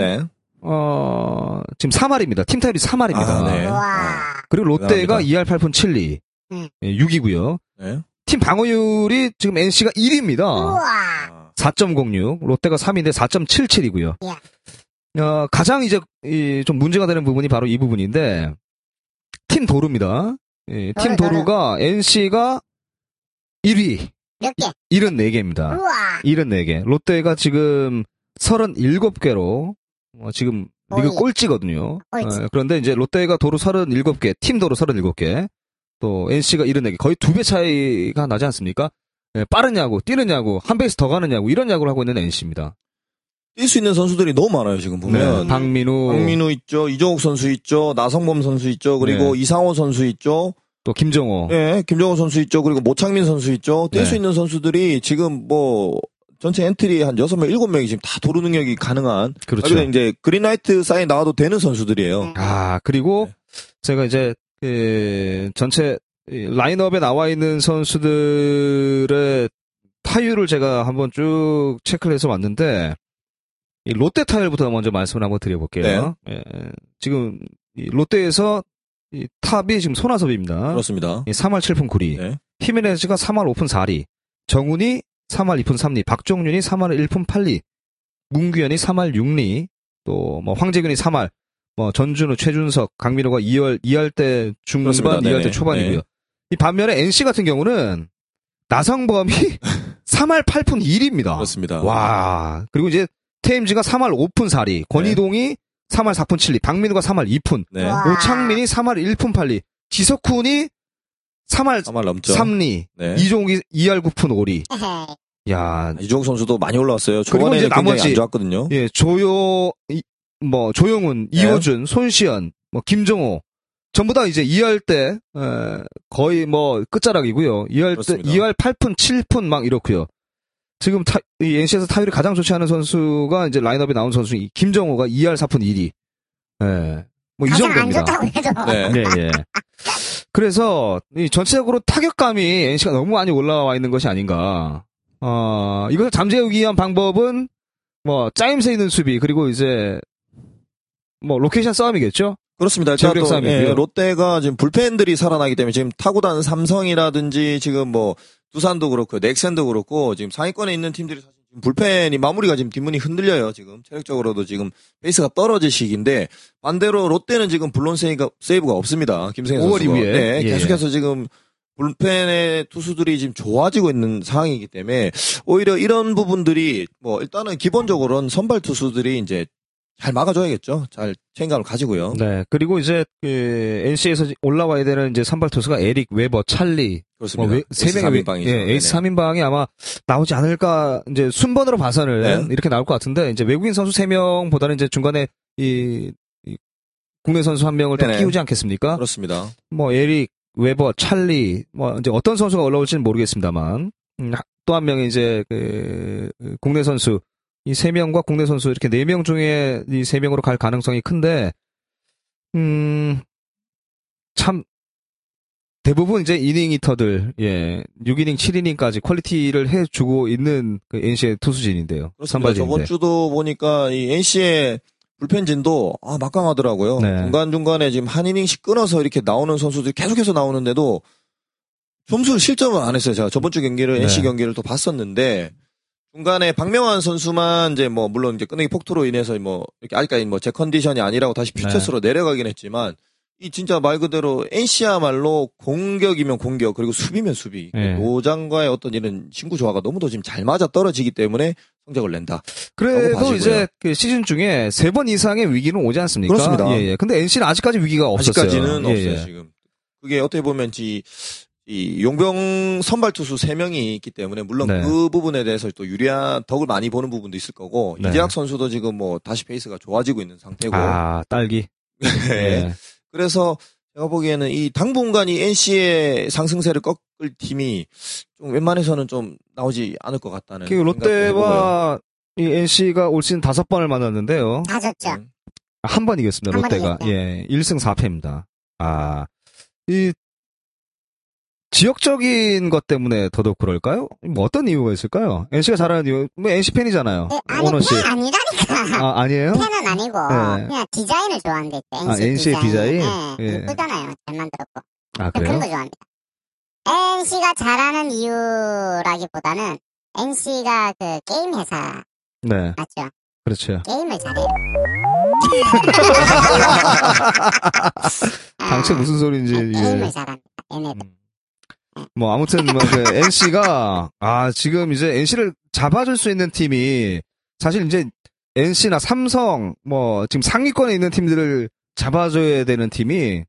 네. 어, 지금 3할입니다. 팀 타율이 3할입니다. 아, 네. 우와. 그리고 롯데가 대단합니다. 2할 8푼 7리. 음. 6이고요. 네. 팀 방어율이 지금 NC가 1위입니다. 우와. 아, 4.06. 롯데가 3위인데 4.77이고요. 예. 어, 가장 이제 이 좀 문제가 되는 부분이 바로 이 부분인데 팀 도루입니다. 예, 팀 도루, 도루. 도루가 NC가 1위. 몇 개? 74개입니다. 우와. 74개. 롯데가 지금 37개로 어, 지금 리그 어이. 꼴찌거든요. 꼴찌. 어, 그런데 이제 롯데가 도루 37개, 팀 도루 37개, 또 NC가 74개, 거의 두 배 차이가 나지 않습니까? 예, 빠르냐고, 뛰느냐고, 한 베이스 더 가느냐고, 이런 야구를 하고 있는 NC입니다. 뛸 수 있는 선수들이 너무 많아요 지금 보면. 네, 박민우, 박민우 있죠, 이종욱 선수 있죠, 나성범 선수 있죠, 그리고 네. 이상호 선수 있죠. 또 김종호. 예, 김종호 선수 있죠. 그리고 모창민 선수 있죠. 뛸 네. 수 있는 선수들이 지금 뭐 전체 엔트리 한 6명, 7명이 지금 다 도루 능력이 가능한 그렇죠. 이제 green light 사인 나와도 되는 선수들이에요. 아, 그리고 네. 제가 이제 그 전체 이 라인업에 나와 있는 선수들의 타율을 제가 한번 쭉 체크를 해서 왔는데 이 롯데 타율부터 먼저 말씀을 한번 드려볼게요. 예, 지금 이 롯데에서 이 top이 지금 손아섭입니다. 그렇습니다. 3할 7푼 9리. 네. 히메네즈가 3할 5푼 4리. 정훈이 3할 2푼 3리. 박종윤이 3할 1푼 8리. 문규현이 3할 6리. 또 뭐 황재균이 3할. 뭐 전준우, 최준석, 강민호가 2할 2할 때 중반, 그렇습니다. 2할 때 네네. 초반이고요. 네. 이 반면에 NC 같은 경우는 나성범이 3할 8푼 1입니다. 그렇습니다. 와. 그리고 이제 테임즈가 3할 5푼 4리. 권희동이 3할 4푼 7리. 박민우가 3할 2푼. 네. 와. 오창민이 3할 1푼 8리. 지석훈이 3할 3할 넘죠. 3리. 네. 이종욱이 2할 9푼 5리. 에헤이. 야, 이종욱 선수도 많이 올라왔어요. 초반에 이제 굉장히 나머지- 안 좋았거든요. 예, 조요, 이- 뭐, 조용훈, 네. 이호준, 손시현, 뭐, 김정호. 전부 다 이제 2할 때, 에, 거의 뭐, 끝자락이고요. 2할 때, 그렇습니다. 2할 8푼, 7푼 막 이렇고요. 지금 타, 이 NC에서 타율이 가장 좋지 않은 선수가 이제 라인업에 나온 선수, 이 김정호가 2할 4푼 1위. 예. 뭐, 이 가장 안 정도입니다. 좋다고 해도. 네. 예, 예. 그래서 이 전체적으로 타격감이 NC가 너무 많이 올라와 있는 것이 아닌가. 어, 이것을 잠재우기 위한 방법은 뭐 짜임새 있는 수비 그리고 이제 뭐 location 싸움이겠죠. 그렇습니다. 제구력 또. 예, 롯데가 지금 불펜들이 살아나기 때문에 지금 타 구단은 삼성이라든지 지금 뭐 두산도 그렇고 넥센도 그렇고 지금 상위권에 있는 팀들이 불펜이 마무리가 지금 뒷문이 흔들려요. 지금 체력적으로도 지금 페이스가 떨어질 시기인데 반대로 롯데는 지금 blown 세이가, save가 없습니다. 김승회 선수가. 네, 예. 계속해서 지금 불펜의 투수들이 지금 좋아지고 있는 상황이기 때문에 오히려 이런 부분들이 뭐 일단은 기본적으로는 선발 투수들이 이제 잘 막아줘야겠죠. 잘 책임감을 가지고요. 네. 그리고 이제 그 NC에서 올라와야 되는 이제 선발 투수가 에릭 웨버, 찰리 그렇습니다. 뭐 웨- 세 명의 웨- 방이죠 예, 에이스 3인방이 아마 나오지 않을까 이제 순번으로 봐서는 네. 이렇게 나올 것 같은데 이제 외국인 선수 3명보다는 이제 중간에 이, 이 국내 선수 한 명을 더 네네. 끼우지 않겠습니까? 그렇습니다. 뭐 에릭, 웨버, 찰리 뭐 이제 어떤 선수가 올라올지는 모르겠습니다만 음, 또 한 명이 이제 그그 국내 선수 이 세 명과 국내 선수 이렇게 네 명 중에 이 세 명으로 갈 가능성이 큰데 음참 대부분 이제 inning eater들 예 6이닝 7이닝까지 quality를 해주고 있는 그 NC의 투수진인데요 그렇습니다. 저번 주도 보니까 이 NC의 불펜진도 아, 막강하더라고요. 네. 중간 중간에 지금 한 이닝씩 끊어서 이렇게 나오는 선수들이 계속해서 나오는데도 점수를 실점을 안 했어요. 제가 저번 주 경기를 네. NC 경기를 또 봤었는데 중간에 박명환 선수만 이제 뭐 물론 이제 끊기 폭투로 인해서 뭐 이렇게 아직까지 뭐 제 컨디션이 아니라고 다시 퓨처스로 네. 내려가긴 했지만 이 진짜 말 그대로 NC야말로 공격이면 공격 그리고 수비면 수비 네. 노장과의 어떤 이런 신구 조화가 너무도 지금 잘 맞아 떨어지기 때문에 성적을 낸다. 그래도. 이제 그 시즌 중에 세 번 이상의 위기는 오지 않습니까? 그렇습니다. 예, 예. 근데 NC는 아직까지 위기가 없었어요. 아직까지는 예, 없어요 예. 지금. 그게 어떻게 보면 이, 이 용병 선발 투수 3명이 있기 때문에 물론 네. 그 부분에 대해서 또 유리한 덕을 많이 보는 부분도 있을 거고 네. 이재학 선수도 지금 뭐 다시 페이스가 좋아지고 있는 상태고 아, 딸기. 네. 예. 그래서 제가 보기에는 이 당분간 이 NC의 상승세를 꺾을 팀이 좀 웬만해서는 좀 나오지 않을 것 같다는 그. 롯데와 이 NC가 올 시즌 다섯 번을 만났는데요. 다 졌죠. 네. 한번 이겼습니다. 한번 롯데가. 이겼죠. 예. 1승 4패입니다. 아. 이 지역적인 것 때문에 더더욱 그럴까요? 뭐 어떤 이유가 있을까요? NC가 잘하는 이유, 뭐 NC 팬이잖아요. 네, 아니, 오너 씨. 아니라니까. 아, 아니에요? 팬은 아니고, 네. 그냥 디자인을 좋아한대. NC 아, NC 의 디자인? 네, 예. 이쁘잖아요. 잘 만들었고. 아, 그런 그래요? 거 좋아합니다. NC가 잘하는 이유라기보다는 NC가 그 게임 회사 네. 맞죠? 그렇죠. 게임을 잘해요. 당최 무슨 소리인지. 아, 예. 게임을 잘합니다. 얘네들. 뭐 아무튼 뭐 그 NC가 아 지금 이제 NC를 잡아줄 수 있는 팀이 사실 이제 NC나 삼성 뭐 지금 상위권에 있는 팀들을 잡아줘야 되는 팀이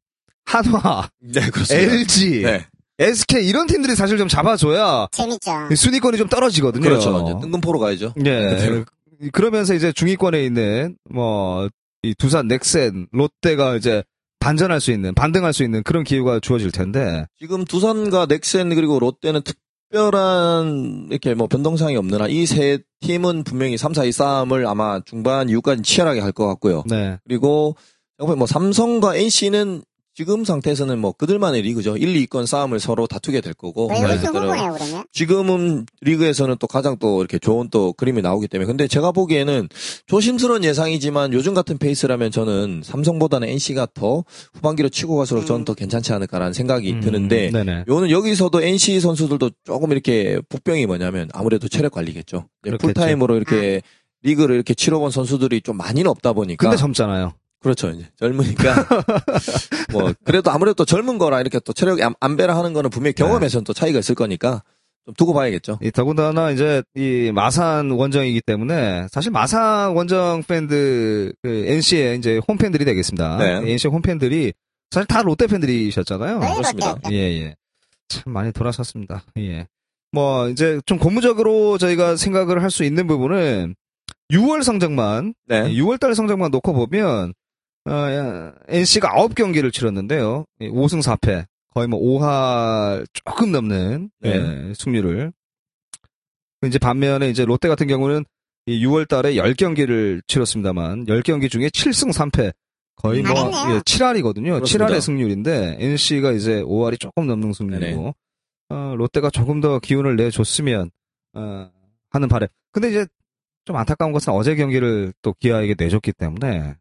한화, 네, 그렇습니다. LG, 네. SK 이런 팀들이 사실 좀 잡아줘야 재밌죠. 순위권이 좀 떨어지거든요. 그렇죠. 뜬금포로 가야죠. 예. 네. 그러면서 이제 중위권에 있는 뭐 이 두산, 넥센, 롯데가 이제 반전할 수 있는, 반등할 수 있는 그런 기회가 주어질 텐데. 지금 두산과 넥센 그리고 롯데는 특별한 이렇게 뭐 변동사항이 없는 한 이 세 팀은 분명히 3, 4, 2 싸움을 아마 중반 이후까지 치열하게 할 것 같고요. 네. 그리고 뭐 삼성과 NC는 지금 상태에서는 뭐 그들만의 리그죠. 1, 2권 싸움을 서로 다투게 될 거고. 후보네요 그러면? 지금은 리그에서는 또 가장 또 이렇게 좋은 또 그림이 나오기 때문에. 근데 제가 보기에는 조심스러운 예상이지만 요즘 같은 페이스라면 저는 삼성보다는 NC가 더 후반기로 치고 갈수록 저는 더 괜찮지 않을까라는 생각이 음, 드는데. 네네. 요는 여기서도 NC 선수들도 조금 이렇게 복병이 뭐냐면 아무래도 체력 관리겠죠. 그렇겠죠. 풀타임으로 이렇게 리그를 이렇게 치러본 선수들이 좀 많이는 없다 보니까. 근데 젊잖아요. 그렇죠. 이제 젊으니까 뭐 그래도 아무래도 또 젊은 거라 이렇게 또 체력 안, 안 배라 하는 거는 분명히 경험에서는 또 차이가 있을 거니까 좀 두고 봐야겠죠. 이 더군다나 이제 이 마산 원정이기 때문에 사실 마산 원정 팬들 그 NC의 이제 홈 팬들이 되겠습니다. 네. NC 홈 팬들이 사실 다 롯데 팬들이셨잖아요. 왜 그렇습니다. 예, 예. 참 많이 돌아섰습니다. 예. 뭐 이제 좀 고무적으로 저희가 생각을 할 수 있는 부분은 6월 성적만 네. 6월 달 성적만 놓고 보면 어, NC가 9경기를 치렀는데요. 5승 4패. 거의 뭐 5할 조금 넘는 네. 예, 승률을. 이제 반면에 이제 롯데 같은 경우는 이 6월 달에 10경기를 치렀습니다만 10경기 중에 7승 3패. 거의 뭐. 예, 7할이거든요. 그렇습니다. 7할의 승률인데 NC가 이제 5할이 조금 넘는 승률이고 네네. 어, 롯데가 조금 더 기운을 내줬으면 어, 하는 바람. 근데 이제 좀 안타까운 것은 어제 경기를 또 기아에게 내줬기 때문에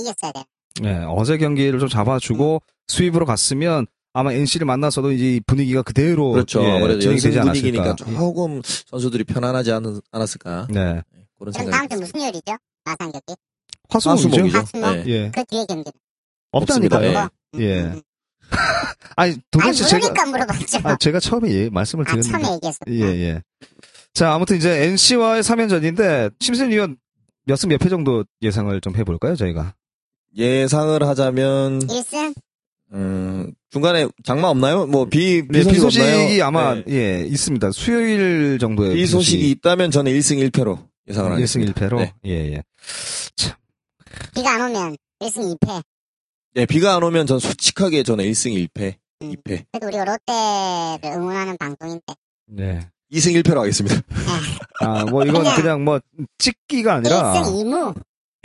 이겼어야 돼. 예, 어제 경기를 좀 잡아주고 수입으로 갔으면 아마 NC를 만나서도 이제 이 분위기가 그대로 그렇죠. 예, 아무래도 연승 되지 분위기니까 않았을까. 조금 선수들이 편안하지 않, 않았을까. 네. 그런 그럼 생각이 다음 주 무슨 요일이죠? 마산 경기? 화수목이죠. 화수목? 네. 예. 그 뒤에? 없다니까요. 없습니다. 뭐? 예. 음, 음. 아니 아니 도대체 제가 모르니까 물어봤죠. 아, 제가 처음에 예, 말씀을 아, 드렸는데 처음에 얘기했어. 예, 예. 자, 아무튼 이제 NC와의 3연전인데 심슨 위원 몇 승 몇 패 정도 예상을 좀 해볼까요, 저희가? 예상을 하자면 1승? 음, 중간에 장마 없나요? 뭐 비, 네, 비비 소식 소식이 없나요? 아마 네. 예 있습니다. 수요일 정도에 비 소식이 있다면 저는 1승 1패로 예상을 1승 하겠습니다. 1패로 네. 예, 예. 비가 안 오면 1승 2패. 네, 비가 안 오면 전 솔직하게 저는 1승 1패, 음. 2패. 그래도 우리가 롯데를 응원하는 방송인데. 네. 2승 1패로 하겠습니다. 아, 뭐 이건 그냥- 그냥 뭐 찍기가 아니라 1승 2무.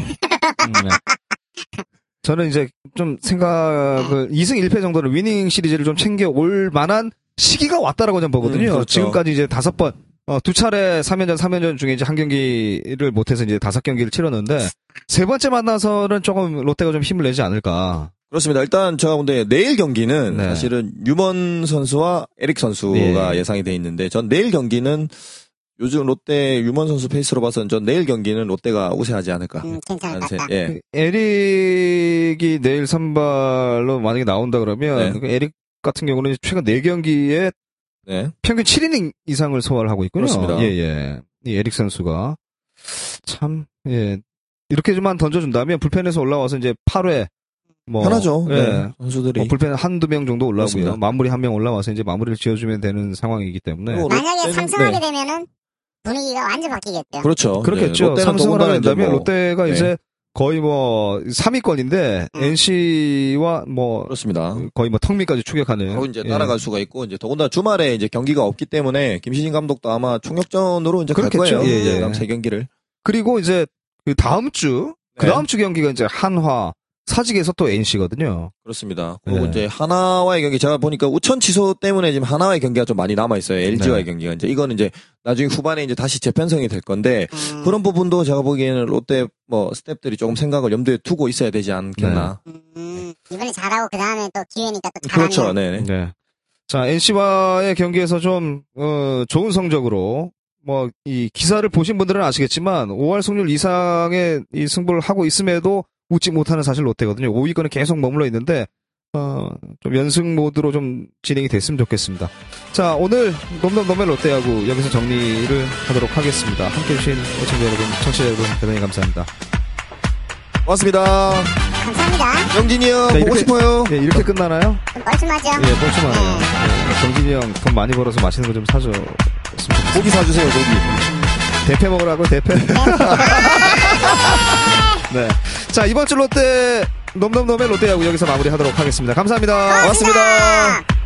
음, 네. 저는 이제 좀 생각을 2승 1패 정도는 위닝 시리즈를 좀 챙겨 올 만한 시기가 왔다라고 저는 보거든요. 음, 그렇죠. 지금까지 이제 다섯 번, 어, 두 차례 3연전, 3연전 중에 이제 한 경기를 못해서 이제 다섯 경기를 치렀는데, 세 번째 만나서는 조금 롯데가 좀 힘을 내지 않을까. 그렇습니다. 일단 제가 근데 내일 경기는 네. 사실은 유먼 선수와 에릭 선수가 네. 예상이 돼 있는데 전 내일 경기는 요즘 롯데 유먼 선수 페이스로 봐서는 전 내일 경기는 롯데가 우세하지 않을까. 음, 괜찮을 것 같다. 예. 에릭이 내일 선발로 만약에 나온다 그러면, 네. 그 에릭 같은 경우는 최근 4경기에 네. 평균 7이닝 이상을 소화를 하고 있군요. 그렇습니다. 예, 예. 이 에릭 선수가. 참, 예. 이렇게만 던져준다면 불펜에서 올라와서 이제 8회, 뭐. 편하죠. 예. 네. 선수들이. 뭐 불펜 한두 명 정도 올라오고요. 그렇습니다. 마무리 한 명 올라와서 이제 마무리를 지어주면 되는 상황이기 때문에. 만약에 삼승하게 네. 되면은 분위기가 완전 바뀌겠죠. 그렇죠. 그렇겠죠. 네. 삼성을 하게 된다면 뭐- 롯데가 네. 이제 거의 뭐 3위권인데 음. NC와 뭐 그렇습니다. 거의 뭐 턱밑까지 추격하는. 바로 이제 예. 따라갈 수가 있고 이제 더군다나 주말에 이제 경기가 없기 때문에 김시진 감독도 아마 총력전으로 이제 갈 그렇겠죠. 거예요. 예, 예. 다음 세 경기를. 그리고 이제 그 다음 주, 그 네. 다음 주 경기가 이제 한화, 사직에서 또 NC거든요. 그렇습니다. 그리고 네. 이제 하나와의 경기 제가 보니까 우천 취소 때문에 지금 하나와의 경기가 좀 많이 남아 있어요. LG와의 네. 경기가 이제 이거는 이제 나중에 후반에 이제 다시 재편성이 될 건데 음, 그런 부분도 제가 보기에는 롯데 뭐 스탭들이 조금 생각을 염두에 두고 있어야 되지 않겠나. 음, 이번에 잘하고 그 다음에 또 기회니까 또 잘하면. 그렇죠. 네. 네. 자, NC와의 경기에서 좀, 어, 좋은 성적으로, 뭐, 이 기사를 보신 분들은 아시겠지만, 5할 승률 이상의 이 승부를 하고 있음에도 웃지 못하는 사실 롯데거든요. 5위권에 계속 머물러 있는데, 어, 좀 연승 모드로 좀 진행이 됐으면 좋겠습니다. 자, 오늘 놈놈놈의 롯데하고 여기서 정리를 하도록 하겠습니다. 함께 해주신 애청자 여러분, 청취자 여러분, 대단히 감사합니다. 고맙습니다. 감사합니다. 영진이 형 네, 보고 이렇게- 싶어요. 예, 이렇게 끝나나요? 좀 뻘쭘하죠? 예, 뻘쭘하네요. 예, 정진이 형 돈 많이 벌어서 맛있는 거좀 좋겠습니다. 고기 사주세요. 고기. 대패 먹으라고 대패. 네. 자 이번 주 롯데 놈놈놈의 롯데야구 여기서 마무리하도록 하겠습니다. 감사합니다. 고맙습니다.